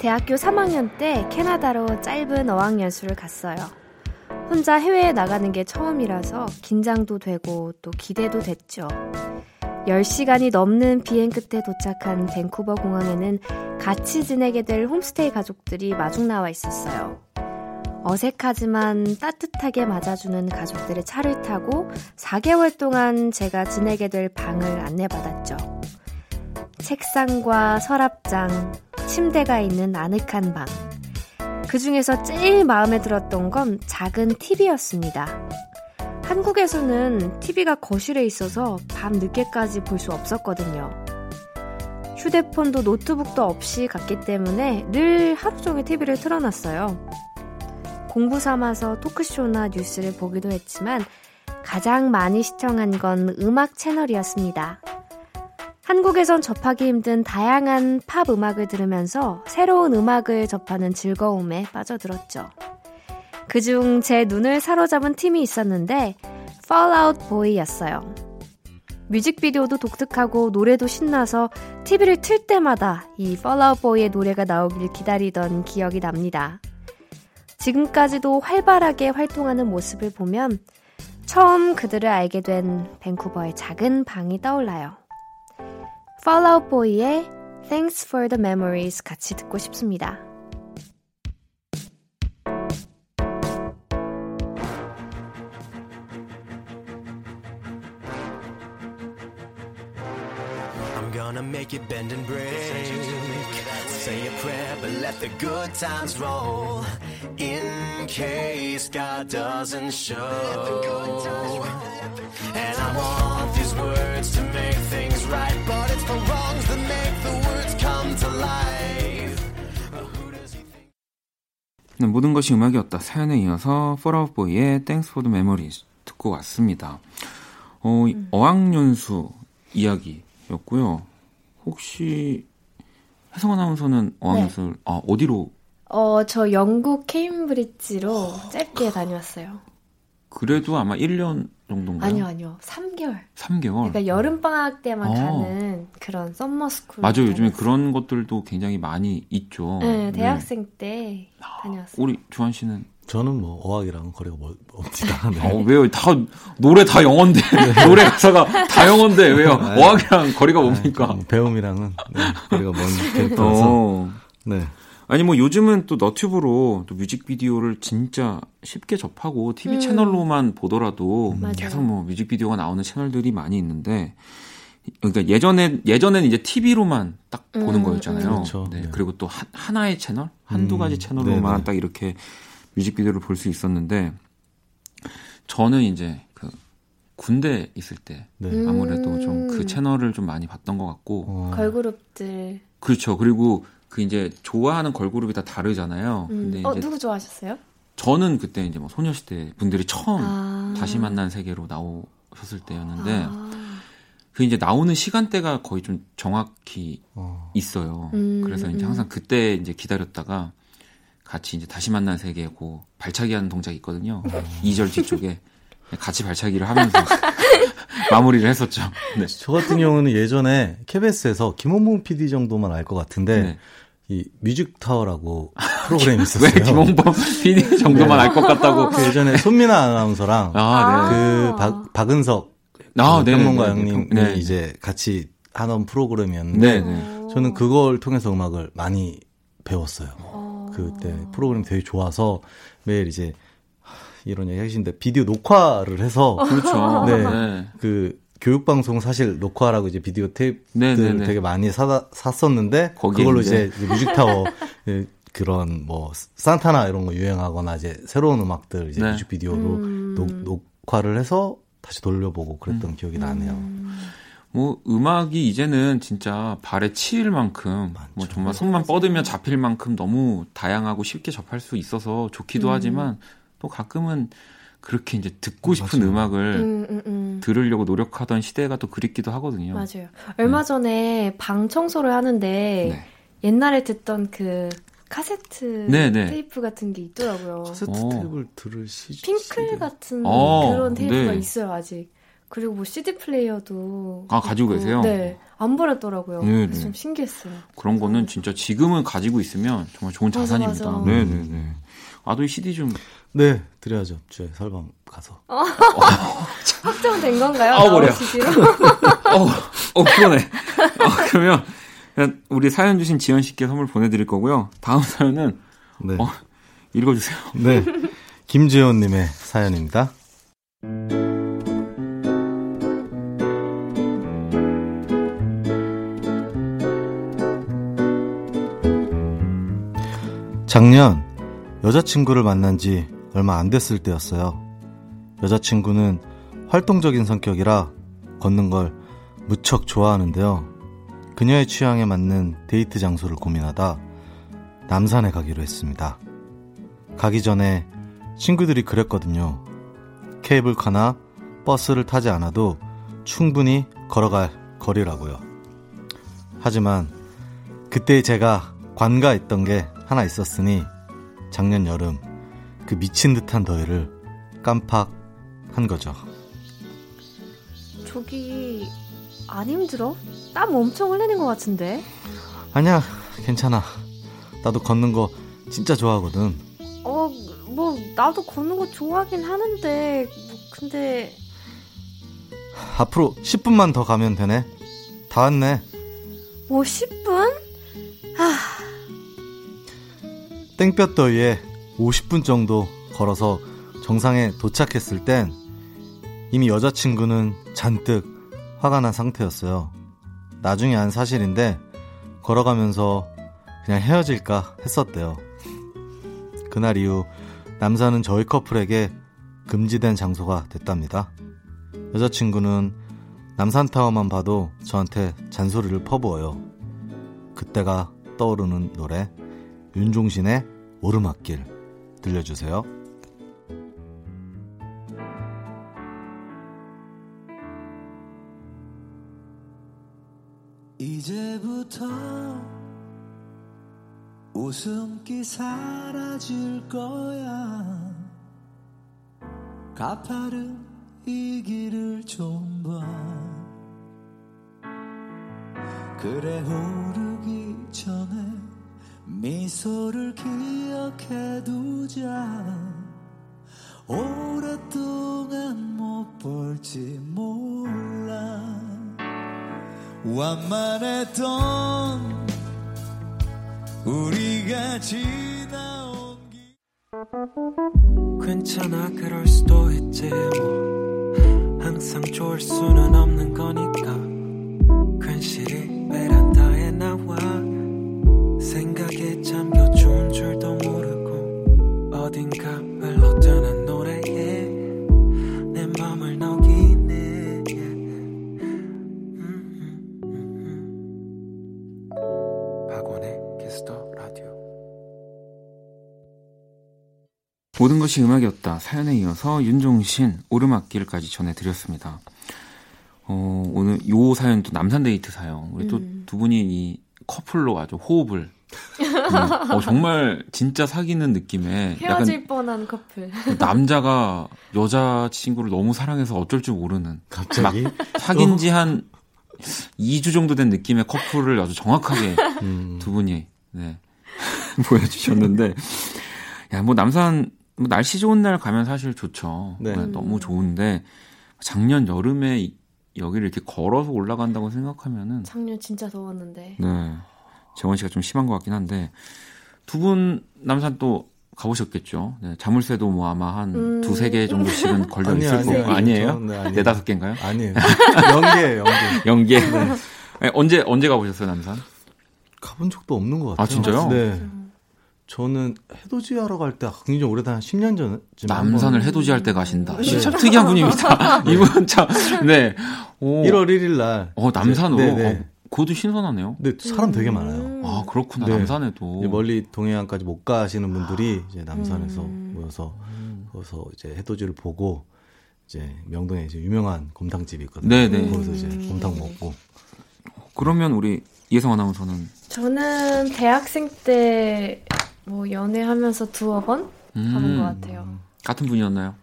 대학교 3학년 때 캐나다로 짧은 어학연수를 갔어요. 혼자 해외에 나가는 게 처음이라서 긴장도 되고 또 기대도 됐죠. 10시간이 넘는 비행 끝에 도착한 밴쿠버 공항에는 같이 지내게 될 홈스테이 가족들이 마중 나와 있었어요. 어색하지만 따뜻하게 맞아주는 가족들의 차를 타고 4개월 동안 제가 지내게 될 방을 안내받았죠. 책상과 서랍장, 침대가 있는 아늑한 방. 그 중에서 제일 마음에 들었던 건 작은 TV였습니다. 한국에서는 TV가 거실에 있어서 밤 늦게까지 볼 수 없었거든요. 휴대폰도 노트북도 없이 갔기 때문에 늘 하루 종일 TV를 틀어놨어요. 공부 삼아서 토크쇼나 뉴스를 보기도 했지만 가장 많이 시청한 건 음악 채널이었습니다. 한국에선 접하기 힘든 다양한 팝 음악을 들으면서 새로운 음악을 접하는 즐거움에 빠져들었죠. 그중 제 눈을 사로잡은 팀이 있었는데 Fallout Boy였어요. 뮤직비디오도 독특하고 노래도 신나서 TV를 틀 때마다 이 Fallout Boy의 노래가 나오길 기다리던 기억이 납니다. 지금까지도 활발하게 활동하는 모습을 보면 처음 그들을 알게 된 밴쿠버의 작은 방이 떠올라요. Fallout Boy의 Thanks for the Memories 같이 듣고 싶습니다. Make it bend and break. Say a prayer, but let the good times roll. In case God doesn't show. And I want these words to make things right, but it's the wrongs that make the words come to life. Who does he think? 네, 모든 것이 음악이었다. 사연에 이어서 Boy의 Thanks for the Memories 듣고 왔습니다. 어, 이 어학연수 이야기였고요. 혹시 혜성 아나운서는 어학연수를 아, 어디로 어, 저 영국 케임브리지로 [gasps] 짧게 다녀왔어요. 그래도 아마 1년 정도인가요? 아니요, 아니요. 3개월. 3개월. 그러니까 여름 방학 때만 어. 가는 그런 summer school. 맞아요. 요즘에 그런 것들도 굉장히 많이 있죠. 네, 대학생 때 다녀왔어요. 우리 주환 씨는 저는 뭐 어학이랑은 거리가 멀, 옵니다. 네. [laughs] 어, 왜요? 다 노래 다 영어인데 [laughs] 노래 가사가 다 영어인데 왜요? 네. 어학이랑 거리가 뭡니까? 좀 배움이랑은 네, 거리가 먼 캐릭터라서 어. 네. 아니 뭐 요즘은 또 너튜브로 또 뮤직비디오를 진짜 쉽게 접하고 TV 음. 채널로만 보더라도 맞아요. 계속 뭐 뮤직비디오가 나오는 채널들이 많이 있는데 그러니까 예전에 예전엔 이제 TV로만 딱 보는 음, 거였잖아요. 그렇죠. 네, 네. 그리고 또 한, 하나의 채널 한두 음, 가지 채널로만 네네. 딱 이렇게 뮤직비디오를 볼 수 있었는데 저는 이제 그 군대 있을 때 네. 음. 아무래도 좀 그 채널을 좀 많이 봤던 것 같고 어, 걸그룹들. 그렇죠. 그리고 그 이제 좋아하는 걸그룹이 다 다르잖아요. 음. 근데 어, 이제 누구 좋아하셨어요? 저는 그때 이제 뭐 소녀시대 분들이 처음 아. 다시 만난 세계로 나오셨을 때였는데 아. 그 이제 나오는 시간대가 거의 좀 정확히 어, 있어요. 음, 그래서 이제 음. 항상 그때 이제 기다렸다가 같이 이제 다시 만난 세계고 발차기 하는 동작이 있거든요. 음. 2절 뒤쪽에 같이 발차기를 하면서 [laughs] 마무리를 했었죠. 네. 저 같은 경우는 예전에 KBS에서 김원봉 PD 정도만 알 것 같은데 네. 이 뮤직타워라고 프로그램이 있었어요. 왜 김홍범 PD 정도만 알것 같다고. 그 예전에 손민아 아나운서랑 아, 네. 그 박, 박은석 아, 그 네네네. 평론가 형님이 네. 이제 같이 하던 프로그램이었는데 네, 네. 저는 그걸 통해서 음악을 많이 배웠어요. 어. 그때 프로그램이 되게 좋아서 매일 이제 하, 이런 얘기 하시는데 비디오 녹화를 해서 [laughs] 그렇죠. 네. 네. 그 교육 방송 사실 녹화라고 이제 비디오 테이프들 네, 네, 네. 되게 많이 사다, 샀었는데 거기에 그걸로 이제. 이제, 뮤직타워 예, 그런 뭐 산타나 이런 거 유행하거나 이제 새로운 음악들 이제 네. 뮤직비디오로 음. 녹, 녹화를 해서 다시 돌려보고 음. 그랬던 기억이 나네요. 뭐 음악이 이제는 진짜 발에 치일 만큼 뭐 정말 손만 뻗으면 잡힐 만큼 너무 다양하고 쉽게 접할 수 있어서 좋기도 하지만 또 가끔은 그렇게 이제 듣고 싶은 맞아요. 음악을 음, 음, 음. 들으려고 노력하던 시대가 또 그립기도 하거든요. 맞아요. 얼마 전에 방 청소를 하는데 네. 옛날에 듣던 그 카세트 네, 네. 테이프 같은 게 있더라고요. 카세트 어. 테이프를 들을 시 핑클 같은 어, 그런 테이프가 네. 있어요 아직. 그리고 뭐 CD 플레이어도 아, 가지고 있고, 계세요? 네, 안 버렸더라고요. 네, 그래서 네. 좀 신기했어요. 그런 거는 진짜 지금은 가지고 있으면 정말 좋은 맞아, 자산입니다. 맞아. 네네네. 아도 이 CD 좀 네, 드려야죠. 제 설방 가서. [laughs] 확정된 건가요? 아우, 머리야. [laughs] 어, 어, 그러네. 어, 그러면 그냥 우리 사연 주신 지연 씨께 선물 보내드릴 거고요. 다음 사연은 네. 어. 읽어주세요. 네. 김재원님의 사연입니다. 작년 여자친구를 만난 지 얼마 안 됐을 때였어요. 여자친구는 활동적인 성격이라 걷는 걸 무척 좋아하는데요. 그녀의 취향에 맞는 데이트 장소를 고민하다 남산에 가기로 했습니다. 가기 전에 친구들이 그랬거든요. 케이블카나 버스를 타지 않아도 충분히 걸어갈 거리라고요. 하지만 그때 제가 관가했던 게 하나 있었으니 작년 여름 그 미친 듯한 더위를 깜빡 한 거죠. 저기 안 힘들어? 땀 엄청 흘리는 것 같은데. 아니야, 괜찮아. 나도 걷는 거 진짜 좋아하거든. 어, 뭐 나도 걷는 거 좋아하긴 하는데, 뭐, 근데 앞으로 10분만 더 가면 되네. 다 왔네. 뭐 10분? 땡볕 더위에 50분 정도 걸어서 정상에 도착했을 땐 이미 여자친구는 잔뜩 화가 난 상태였어요. 나중에 안 사실인데 걸어가면서 그냥 헤어질까 했었대요. 그날 이후 남산은 저희 커플에게 금지된 장소가 됐답니다. 여자친구는 남산타워만 봐도 저한테 잔소리를 퍼부어요. 그때가 떠오르는 노래 윤종신의 오르막길 들려주세요. 이제부터 웃음기 사라질 거야 가파른 이 길을 좀 봐 그래 오르기 전에 미소를 기억해 두자. 오랫동안 못 볼지 몰라. 완만했던 우리가 지나온 길 괜찮아 그럴 수도 있지 뭐. 항상 좋을 수는 없는 거니까. 괜시리 베란다에 나와 잠겨준 줄도 모르고 어딘가 흘러드는 노래에 내 맘을 녹이네 음, 음, 음, 음. 박원의 키스 더 라디오 모든 것이 음악이었다. 사연에 이어서 윤종신 오르막길까지 전해드렸습니다. 어, 오늘 요 사연도 남산 데이트 사연. 우리 또 두 분이 이 커플로 아주 호흡을. 음, 어, 정말 진짜 사귀는 느낌의 헤어질 약간 뻔한 커플. 남자가 여자 친구를 너무 사랑해서 어쩔 줄 모르는. 갑자기? 막 사귄 지한 2주 정도 된 느낌의 커플을 아주 정확하게 음, 두 분이 네. [laughs] 보여주셨는데 야 뭐 남산 뭐 날씨 좋은 날 가면 사실 좋죠. 네. 네, 너무 좋은데 작년 여름에 이- 여기를 이렇게 걸어서 올라간다고 생각하면은 작년 진짜 더웠는데. 네. 재원 씨가 좀 심한 것 같긴 한데 두 분 남산 또 가보셨겠죠. 네, 자물쇠도 뭐 아마 한 음. 두세 개 정도씩은 걸려 아니요, 있을 아니요, 거고 아니에요? 네, 아니에요. 네 다섯 개인가요? 아니에요. [laughs] 연계예요, 연계. 연계. 네, 언제 언제 가보셨어요 남산? 가본 적도 없는 것 같아요. 아, 진짜요? 네. 저는 해돋이 하러 갈 때 굉장히 오래된 한 10년 전쯤 남산을 해돋이할 때 가신다. 네. 참 특이한 분입니다. [laughs] 이분 참 네. 오. 1월 1일 날. 어 남산으로. 네, 네. 어, 그것도 신선하네요. 근데 사람 되게 많아요. 음. 아 그렇구나 네. 남산에도. 멀리 동해안까지 못 가시는 분들이 이제 남산에서 음. 모여서 거기서 이제 해돋이를 보고 이제 명동에 이제 유명한 곰탕집이 있거든요. 네네. 거기서 이제 음. 곰탕 먹고 그러면 우리 이혜성 아나운서는 저는 대학생 때 뭐 연애하면서 두어 번 음, 가본 것 같아요. 같은 분이었나요?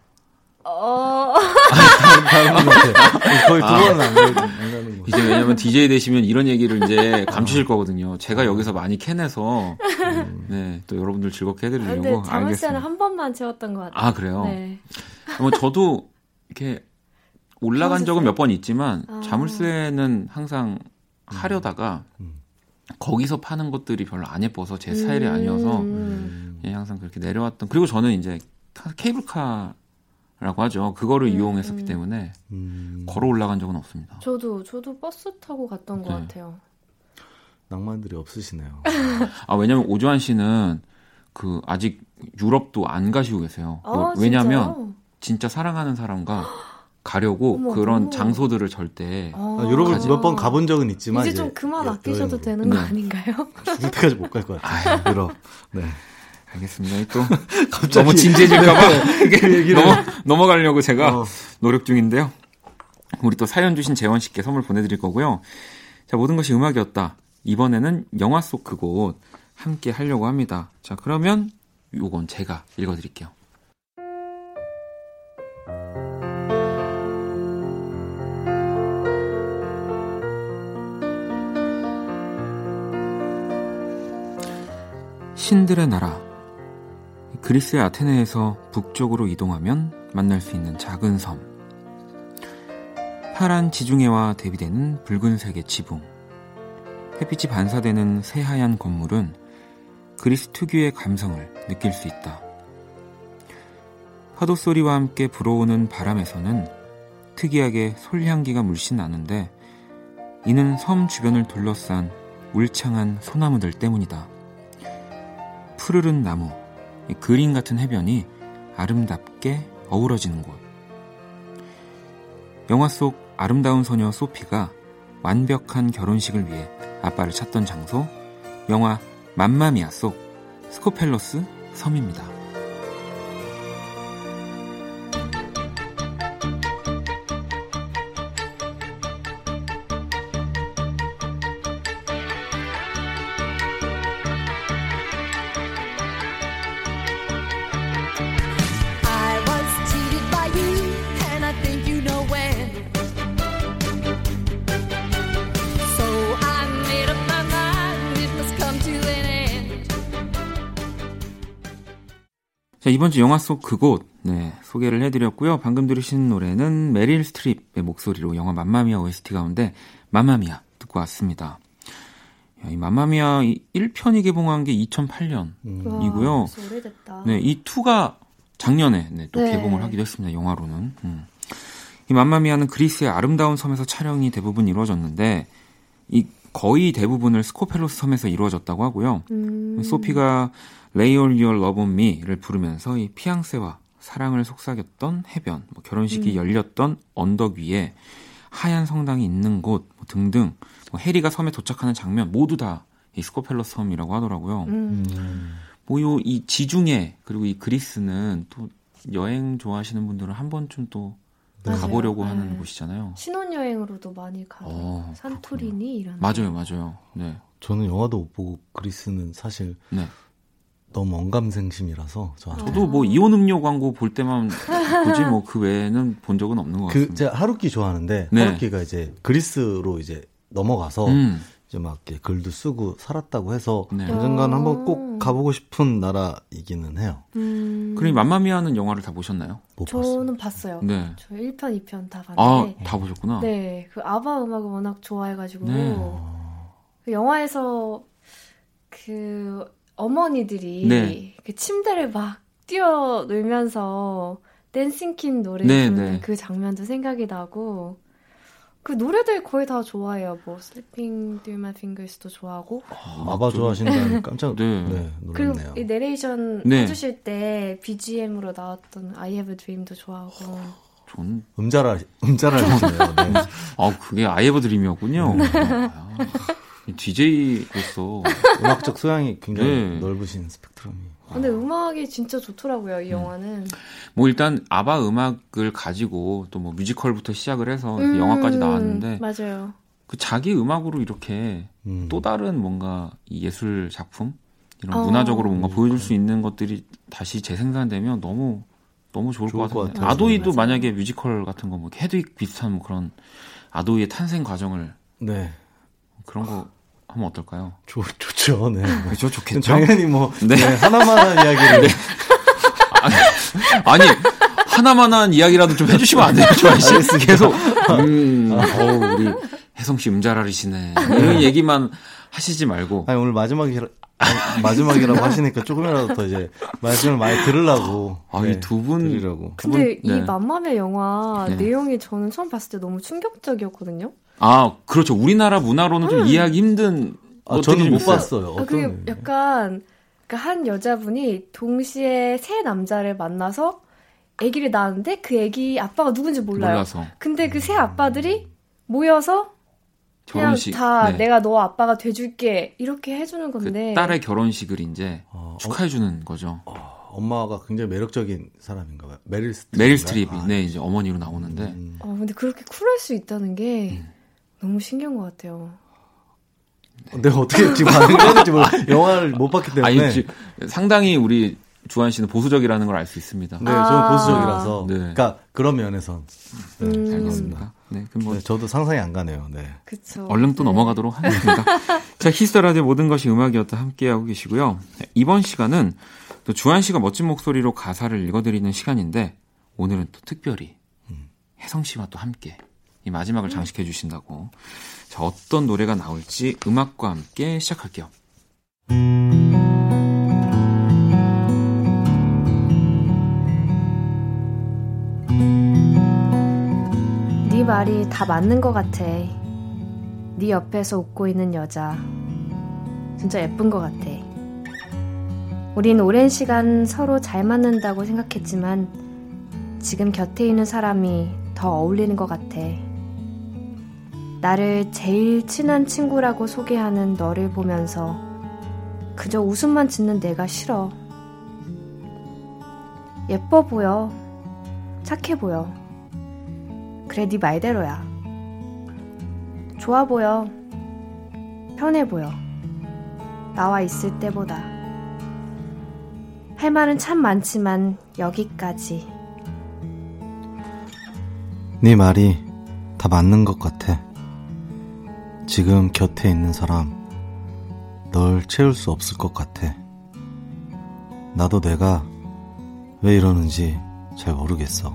어, [laughs] 다른 것 같아요. 거의 두 번은 안 가는 거. 이제 왜냐면 DJ 되시면 이런 얘기를 이제 감추실 거거든요. 제가 여기서 많이 캐내서 네, 또 여러분들 즐겁게 아, 해드리려고 자물쇠는 알겠습니다. 한 번만 채웠던 것 같아요. 아 그래요? 네. 뭐 저도 이렇게 올라간 적은 몇 번 있지만 아. 자물쇠는 항상 하려다가 음. 거기서 파는 것들이 별로 안 예뻐서 제 스타일이 아니어서 음. 예, 항상 그렇게 내려왔던 그리고 저는 이제 카- 케이블카 라고 하죠. 그거를 음, 이용했었기 음. 때문에 음, 걸어 올라간 적은 없습니다. 저도 저도 버스 타고 갔던 것 네. 같아요. 낭만들이 없으시네요. 아 왜냐면 오조환 씨는 그 아직 유럽도 안 가시고 계세요. 아, 왜냐면 진짜요? 진짜 사랑하는 사람과 가려고 어머, 그런 어머. 장소들을 절대 아, 아, 유럽을 몇번 가본 적은 있지만 이제 좀 그만 여- 아끼셔도. 되는 거 네. 아닌가요? 죽을 때까지 못 갈 것 같아요. 유럽. 네. 알겠습니다. 또 [laughs] 너무 진지해질까봐 [laughs] 얘기를- 넘어, [laughs] 넘어가려고 제가 어. 노력 중인데요. 우리 또 사연 주신 재원 씨께 선물 보내드릴 거고요. 자, 모든 것이 음악이었다. 이번에는 영화 속 그곳 함께 하려고 합니다. 자, 그러면 요건 제가 읽어드릴게요. 신들의 나라. 그리스의 아테네에서 북쪽으로 이동하면 만날 수 있는 작은 섬. 파란 지중해와 대비되는 붉은색의 지붕. 햇빛이 반사되는 새하얀 건물은 그리스 특유의 감성을 느낄 수 있다. 파도 소리와 함께 불어오는 바람에서는 특이하게 솔향기가 물씬 나는데 이는 섬 주변을 둘러싼 울창한 소나무들 때문이다. 푸르른 나무, 이 그림 같은 해변이 아름답게 어우러지는 곳. 영화 속 아름다운 소녀 소피가 완벽한 결혼식을 위해 아빠를 찾던 장소, 영화 맘마미아 속 스코펠로스 섬입니다. 자, 이번 주 영화 속 그곳, 네, 소개를 해드렸고요. 방금 들으신 노래는 메릴 스트립의 목소리로 영화 맘마미아 OST 가운데 맘마미아 듣고 왔습니다. 야, 이 맘마미아 1편이 개봉한 게 2008년. 와, 이고요. 네, 이 2가 작년에 네, 또 네. 개봉을 하기도 했습니다. 영화로는. 음. 이 맘마미아는 그리스의 아름다운 섬에서 촬영이 대부분 이루어졌는데 이 거의 대부분을 스코펠로스 섬에서 이루어졌다고 하고요. 음. 소피가 Lay All Your Love on Me를 부르면서 이 피앙세와 사랑을 속삭였던 해변, 뭐 결혼식이 음. 열렸던 언덕 위에 하얀 성당이 있는 곳 뭐 등등 뭐 해리가 섬에 도착하는 장면 모두 다 이 스코펠로스 섬이라고 하더라고요. 음. 뭐요 이 지중해 그리고 이 그리스는 또 여행 좋아하시는 분들은 한 번쯤 또 맞아요. 가보려고 네. 하는 곳이잖아요. 신혼여행으로도 많이 가요. 어, 산토리니 이런. 맞아요, 맞아요. 네, 저는 영화도 못 보고 그리스는 사실 네. 너무 언감생심이라서 저한테. 저도 뭐 이온 음료 광고 볼 때만 보지 뭐 그 외에는 본 적은 없는 것그 같습니다. 제가 하루키 좋아하는데 네. 하루키가 이제 그리스로 이제 넘어가서 음, 이제 막 이렇게 글도 쓰고 살았다고 해서 네. 언젠가는 한번 꼭꼭 가보고 싶은 나라이기는 해요. 음, 그럼 이 맘마미아는 영화를 다 보셨나요? 못 봤어요. 저는 봤어요. 네. 저 1편, 2편 다 아, 봤는데. 다 보셨구나. 네, 그 아바 음악을 워낙 좋아해가지고 네. 그 영화에서 그 어머니들이 네. 그 침대를 막 뛰어놀면서 댄싱퀸 노래 네, 부르는 네. 그 장면도 생각이 나고 그 노래들 거의 다 좋아해요. 뭐 Sleeping Through My Fingers도 좋아하고 아바 좋아하신다는 깜짝 네. 네, 그리고 놀랐네요. 이 내레이션 네. 해주실 때 BGM으로 나왔던 I Have a Dream도 좋아하고 전, 음자라 음자라 하시네요. [laughs] 네. 아, 그게 아이에버 드림이었군요. 네. 아, DJ로서. 음악적 소양이 굉장히 네. 넓으신 스펙트럼이. 근데 음악이 진짜 좋더라고요 이 영화는 뭐 일단 아바 음악을 가지고 또 뭐 뮤지컬부터 시작을 해서 음, 영화까지 나왔는데 맞아요. 그 자기 음악으로 이렇게 음. 또 다른 뭔가 이 예술 작품 이런 어. 문화적으로 뭔가 보여줄 수 있는 것들이 다시 재생산되면 너무 너무 좋을, 좋을 것 같아요. 아도이도 맞아요. 만약에 뮤지컬 같은 거 뭐 헤드윅 비슷한 뭐 그런 아도이의 탄생 과정을 네. 그런 거 하면 어떨까요? 좋, 좋죠. 네. 그죠 좋겠죠. 당연히 뭐 네. 네, 하나만한 이야기를 아니 하나만한 이야기라도 좀 해주시면 안 돼요, 씨? 계속 음, 어우, 우리 혜성 씨 음자라리시네 이런 얘기만 하시지 말고 아니 오늘 마지막이라 아, 마지막이라고 하시니까 조금이라도 더 이제 말씀을 많이 들으려고 아, 네, 이두 분. 근데 네. 이 맘마미아 영화 네. 내용이 저는 처음 봤을 때 너무 충격적이었거든요. 아 그렇죠 우리나라 문화로는 좀 이해하기 힘든 아, 저는 좀못 있어요. 봤어요. 아, 그게 어떤 약간 그러니까 한 여자분이 동시에 세 남자를 만나서 아기를 낳았는데 그 아기 아빠가 누군지 몰라요. 몰라서 근데 그 세 아빠들이 모여서 그냥 결혼식 다 네. 내가 너 아빠가 돼줄게 이렇게 해주는 그 건데 딸의 결혼식을 이제 어, 축하해 주는 거죠. 어, 엄마가 굉장히 매력적인 사람인가 봐요. 메릴 스트립. 메릴 스트립이 아, 네 이제 어머니로 나오는데 음. 어, 근데 그렇게 쿨할 수 있다는 게 너무 신기한 것 같아요. 내가 어떻게 지금 반응을 해야 될지 모르 영화를 못 봤기 때문에. 아니 지- 상당히 우리 주한 씨는 보수적이라는 걸 알 수 있습니다. 네, 아. 저는 보수적이라서. 네. 그러니까 그런 면에선. 네, 음. 알겠습니다. 네, 그럼 뭐 네, 저도 상상이 안 가네요. 네. 그쵸. 얼른 또 네. 넘어가도록 하겠습니다. [laughs] 자, 키스 더 라디오 모든 것이 음악이었다 함께 하고 계시고요. 네, 이번 시간은 또 주한 씨가 멋진 목소리로 가사를 읽어드리는 시간인데 오늘은 또 특별히 혜성 씨와 또 함께 이 마지막을 장식해 주신다고. 자, 어떤 노래가 나올지 음악과 함께 시작할게요. 네 말이 다 맞는 것 같아. 네 옆에서 웃고 있는 여자. 진짜 예쁜 것 같아. 우린 오랜 시간 서로 잘 맞는다고 생각했지만 지금 곁에 있는 사람이 더 어울리는 것 같아. 나를 제일 친한 친구라고 소개하는 너를 보면서 그저 웃음만 짓는 내가 싫어. 예뻐 보여. 착해 보여. 그래 네 말대로야. 좋아 보여. 편해 보여. 나와 있을 때보다. 할 말은 참 많지만 여기까지. 네 말이 다 맞는 것 같아. 지금 곁에 있는 사람, 널 채울 수 없을 것 같아. 나도 내가 왜 이러는지 잘 모르겠어.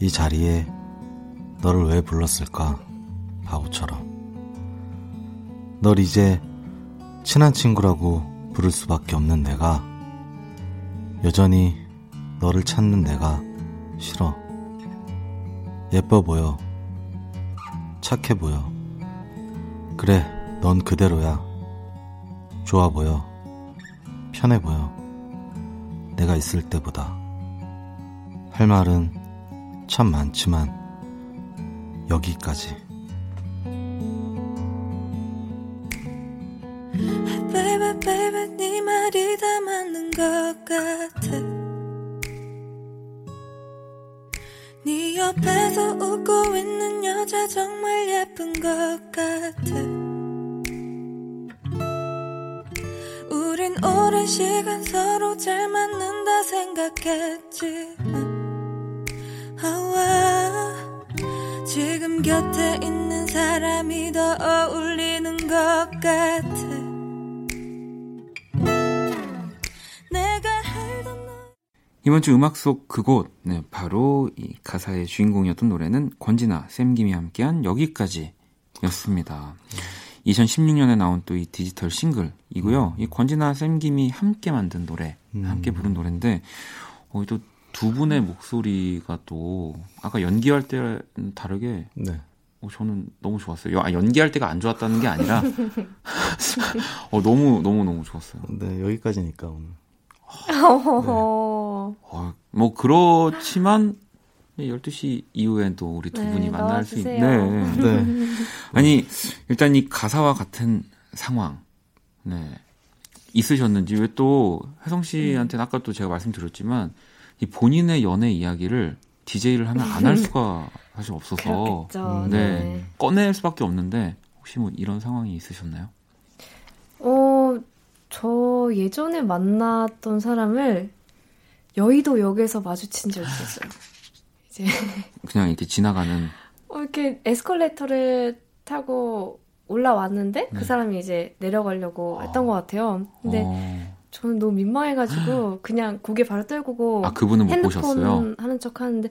이 자리에 너를 왜 불렀을까? 바보처럼. 널 이제 친한 친구라고 부를 수밖에 없는 내가 여전히 너를 찾는 내가 싫어. 예뻐 보여. 착해 보여. 그래, 넌 그대로야. 좋아 보여. 편해 보여. 내가 있을 때보다. 할 말은 참 많지만, 여기까지. 네 말이 다 맞는 것 같아. 옆에서 웃고 있는 여자 정말 예쁜 것 같아. 우린 오랜 시간 서로 잘 맞는다 생각했지만, 아와, 지금 곁에 있는 사람이 더 어울리는 것 같아. 이번 주 음악 속 그곳, 네, 바로 이 가사의 주인공이었던 노래는 권진아, 샘김이 함께한 여기까지 였습니다. 2016년에 나온 또 이 디지털 싱글이고요. 이 권진아, 샘김이 함께 만든 노래, 함께 부른 노래인데, 어, 또 두 분의 목소리가 또 아까 연기할 때는 다르게 네. 어, 저는 너무 좋았어요. 아, 연기할 때가 안 좋았다는 게 아니라 [laughs] 어, 너무 너무 너무 좋았어요. 네, 여기까지니까 오늘. [laughs] 어, 뭐 그렇지만 12시 이후엔 또 우리 두 네, 분이 만날 수 있는 나와주세요. 네. 네. 아니 일단 이 가사와 같은 상황 네 있으셨는지 왜 또 혜성 씨한테는 아까 또 제가 말씀드렸지만 이 본인의 연애 이야기를 DJ를 하면 안 할 수가 [laughs] 사실 없어서 그렇겠죠. 음, 네. 네. 꺼낼 수밖에 없는데 혹시 뭐 이런 상황이 있으셨나요? 어, 저 예전에 만났던 사람을 여의도역에서 마주친 적이 있었어요. 이제 [laughs] 그냥 이렇게 지나가는 어, 이렇게 에스컬레이터를 타고 올라왔는데 네. 그 사람이 이제 내려가려고 했던 것 같아요. 근데 어, 저는 너무 민망해가지고 [gasps] 그냥 고개 바로 떨구고 아 그분은 못 핸드폰 보셨어요? 하는 척 하는데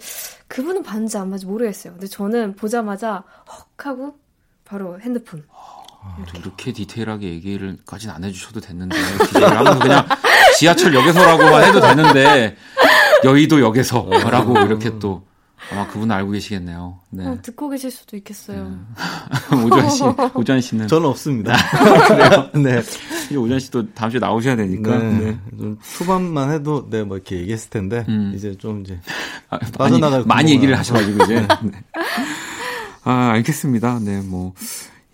그분은 봤는지 안 봤는지 모르겠어요. 근데 저는 보자마자 헉 하고 바로 핸드폰. 또 이렇게 디테일하게 얘기를까지는 안 해주셔도 됐는데 DJ를 하면서 그냥 지하철역에서라고만 해도 되는데 여의도역에서라고 이렇게 또 아마 그분 알고 계시겠네요. 네. 어, 듣고 계실 수도 있겠어요. [laughs] 오주환 씨, 오주환 씨는 저는 없습니다. [laughs] [laughs] 네. 이제 오주환 씨도 다음 주에 나오셔야 되니까. 네. 네. 좀 초반만 해도 네, 뭐 이렇게 얘기했을 텐데 음. 이제 좀 이제 아, 많이, 빠져나갈 많이 구멍을 얘기를 하셔가지고 이제. 네. 아 알겠습니다. 네, 뭐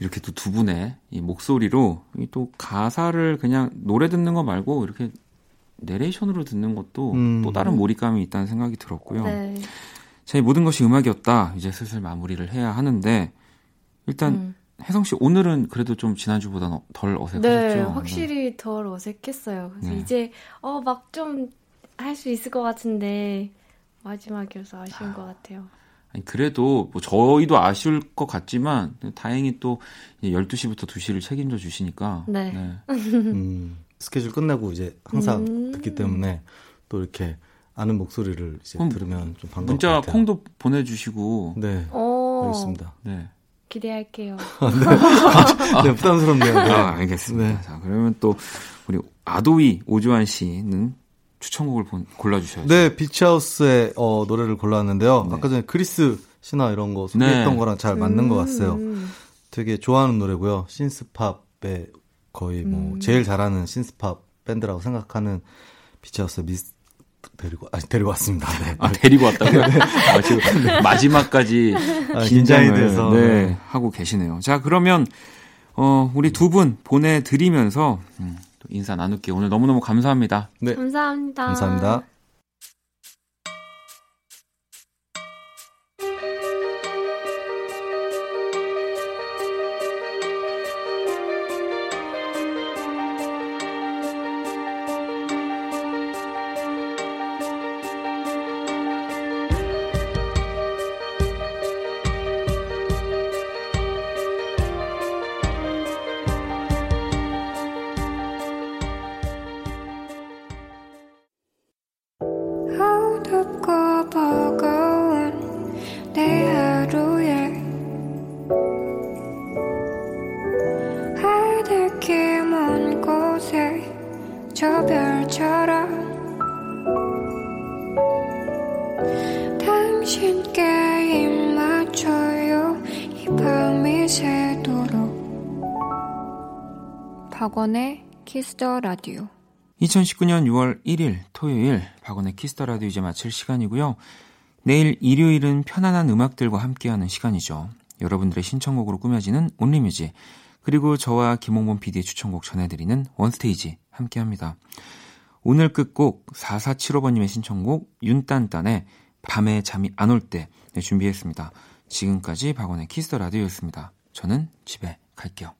이렇게 또 두 분의 이 목소리로 이또 가사를 그냥 노래 듣는 거 말고 이렇게 내레이션으로 듣는 것도 음. 또 다른 몰입감이 있다는 생각이 들었고요. 네. 제 모든 것이 음악이었다. 이제 슬슬 마무리를 해야 하는데 일단 음. 혜성 씨 오늘은 그래도 좀 지난주보다 덜 어색하셨죠? 네, 확실히 덜 어색했어요. 그래서 네. 이제 어 막 좀 할 수 있을 것 같은데 마지막이어서 아쉬운 것 같아요. 아니, 그래도 뭐 저희도 아쉬울 것 같지만 다행히 또 12시부터 2시를 책임져 주시니까 네. [laughs] 음, 스케줄 끝내고 이제 항상 음. 듣기 때문에 또 이렇게 아는 목소리를 이제 들으면 좀 반가울 문자 것 같아요. 콩도 보내주시고 네. 어, 알겠습니다. 네. 기대할게요. [laughs] 네, 부담스럽네요. 네. 아, 알겠습니다. 네. 자, 그러면 또 우리 아도이 오주환 씨는 추천곡을 본- 골라주셔야죠. 네, Beach House의 어, 노래를 골랐는데요. 네. 아까 전에 크리스 시나 이런 거 소개했던 네. 거랑 잘 맞는 것 같아요. 음. 되게 좋아하는 노래고요. synth-pop의 거의 뭐 음. 제일 잘하는 신스팝 밴드라고 생각하는 Beach House Myth 데리고 아 데리고 왔습니다. 네. 아, 데리고 왔다고요? 아, 지금 마지막까지 아, 긴장이 돼서. 네, 네. 하고 계시네요. 자, 그러면 어, 우리 두 분 보내드리면서 음, 또 인사 나눌게요. 오늘 너무너무 감사합니다. 네. 감사합니다. 감사합니다. 키스더 라디오 2019년 6월 1일 토요일 박원의 키스 더 라디오 이제 마칠 시간이고요. 내일 일요일은 편안한 음악들과 함께하는 시간이죠. 여러분들의 신청곡으로 꾸며지는 Only Music 그리고 저와 김홍범 PD의 추천곡 전해드리는 One Stage 함께합니다. 오늘 끝곡 4475번님의 신청곡 윤딴딴의 밤에 잠이 안 올때 네, 준비했습니다. 지금까지 박원의 키스 더 라디오였습니다. 저는 집에 갈게요.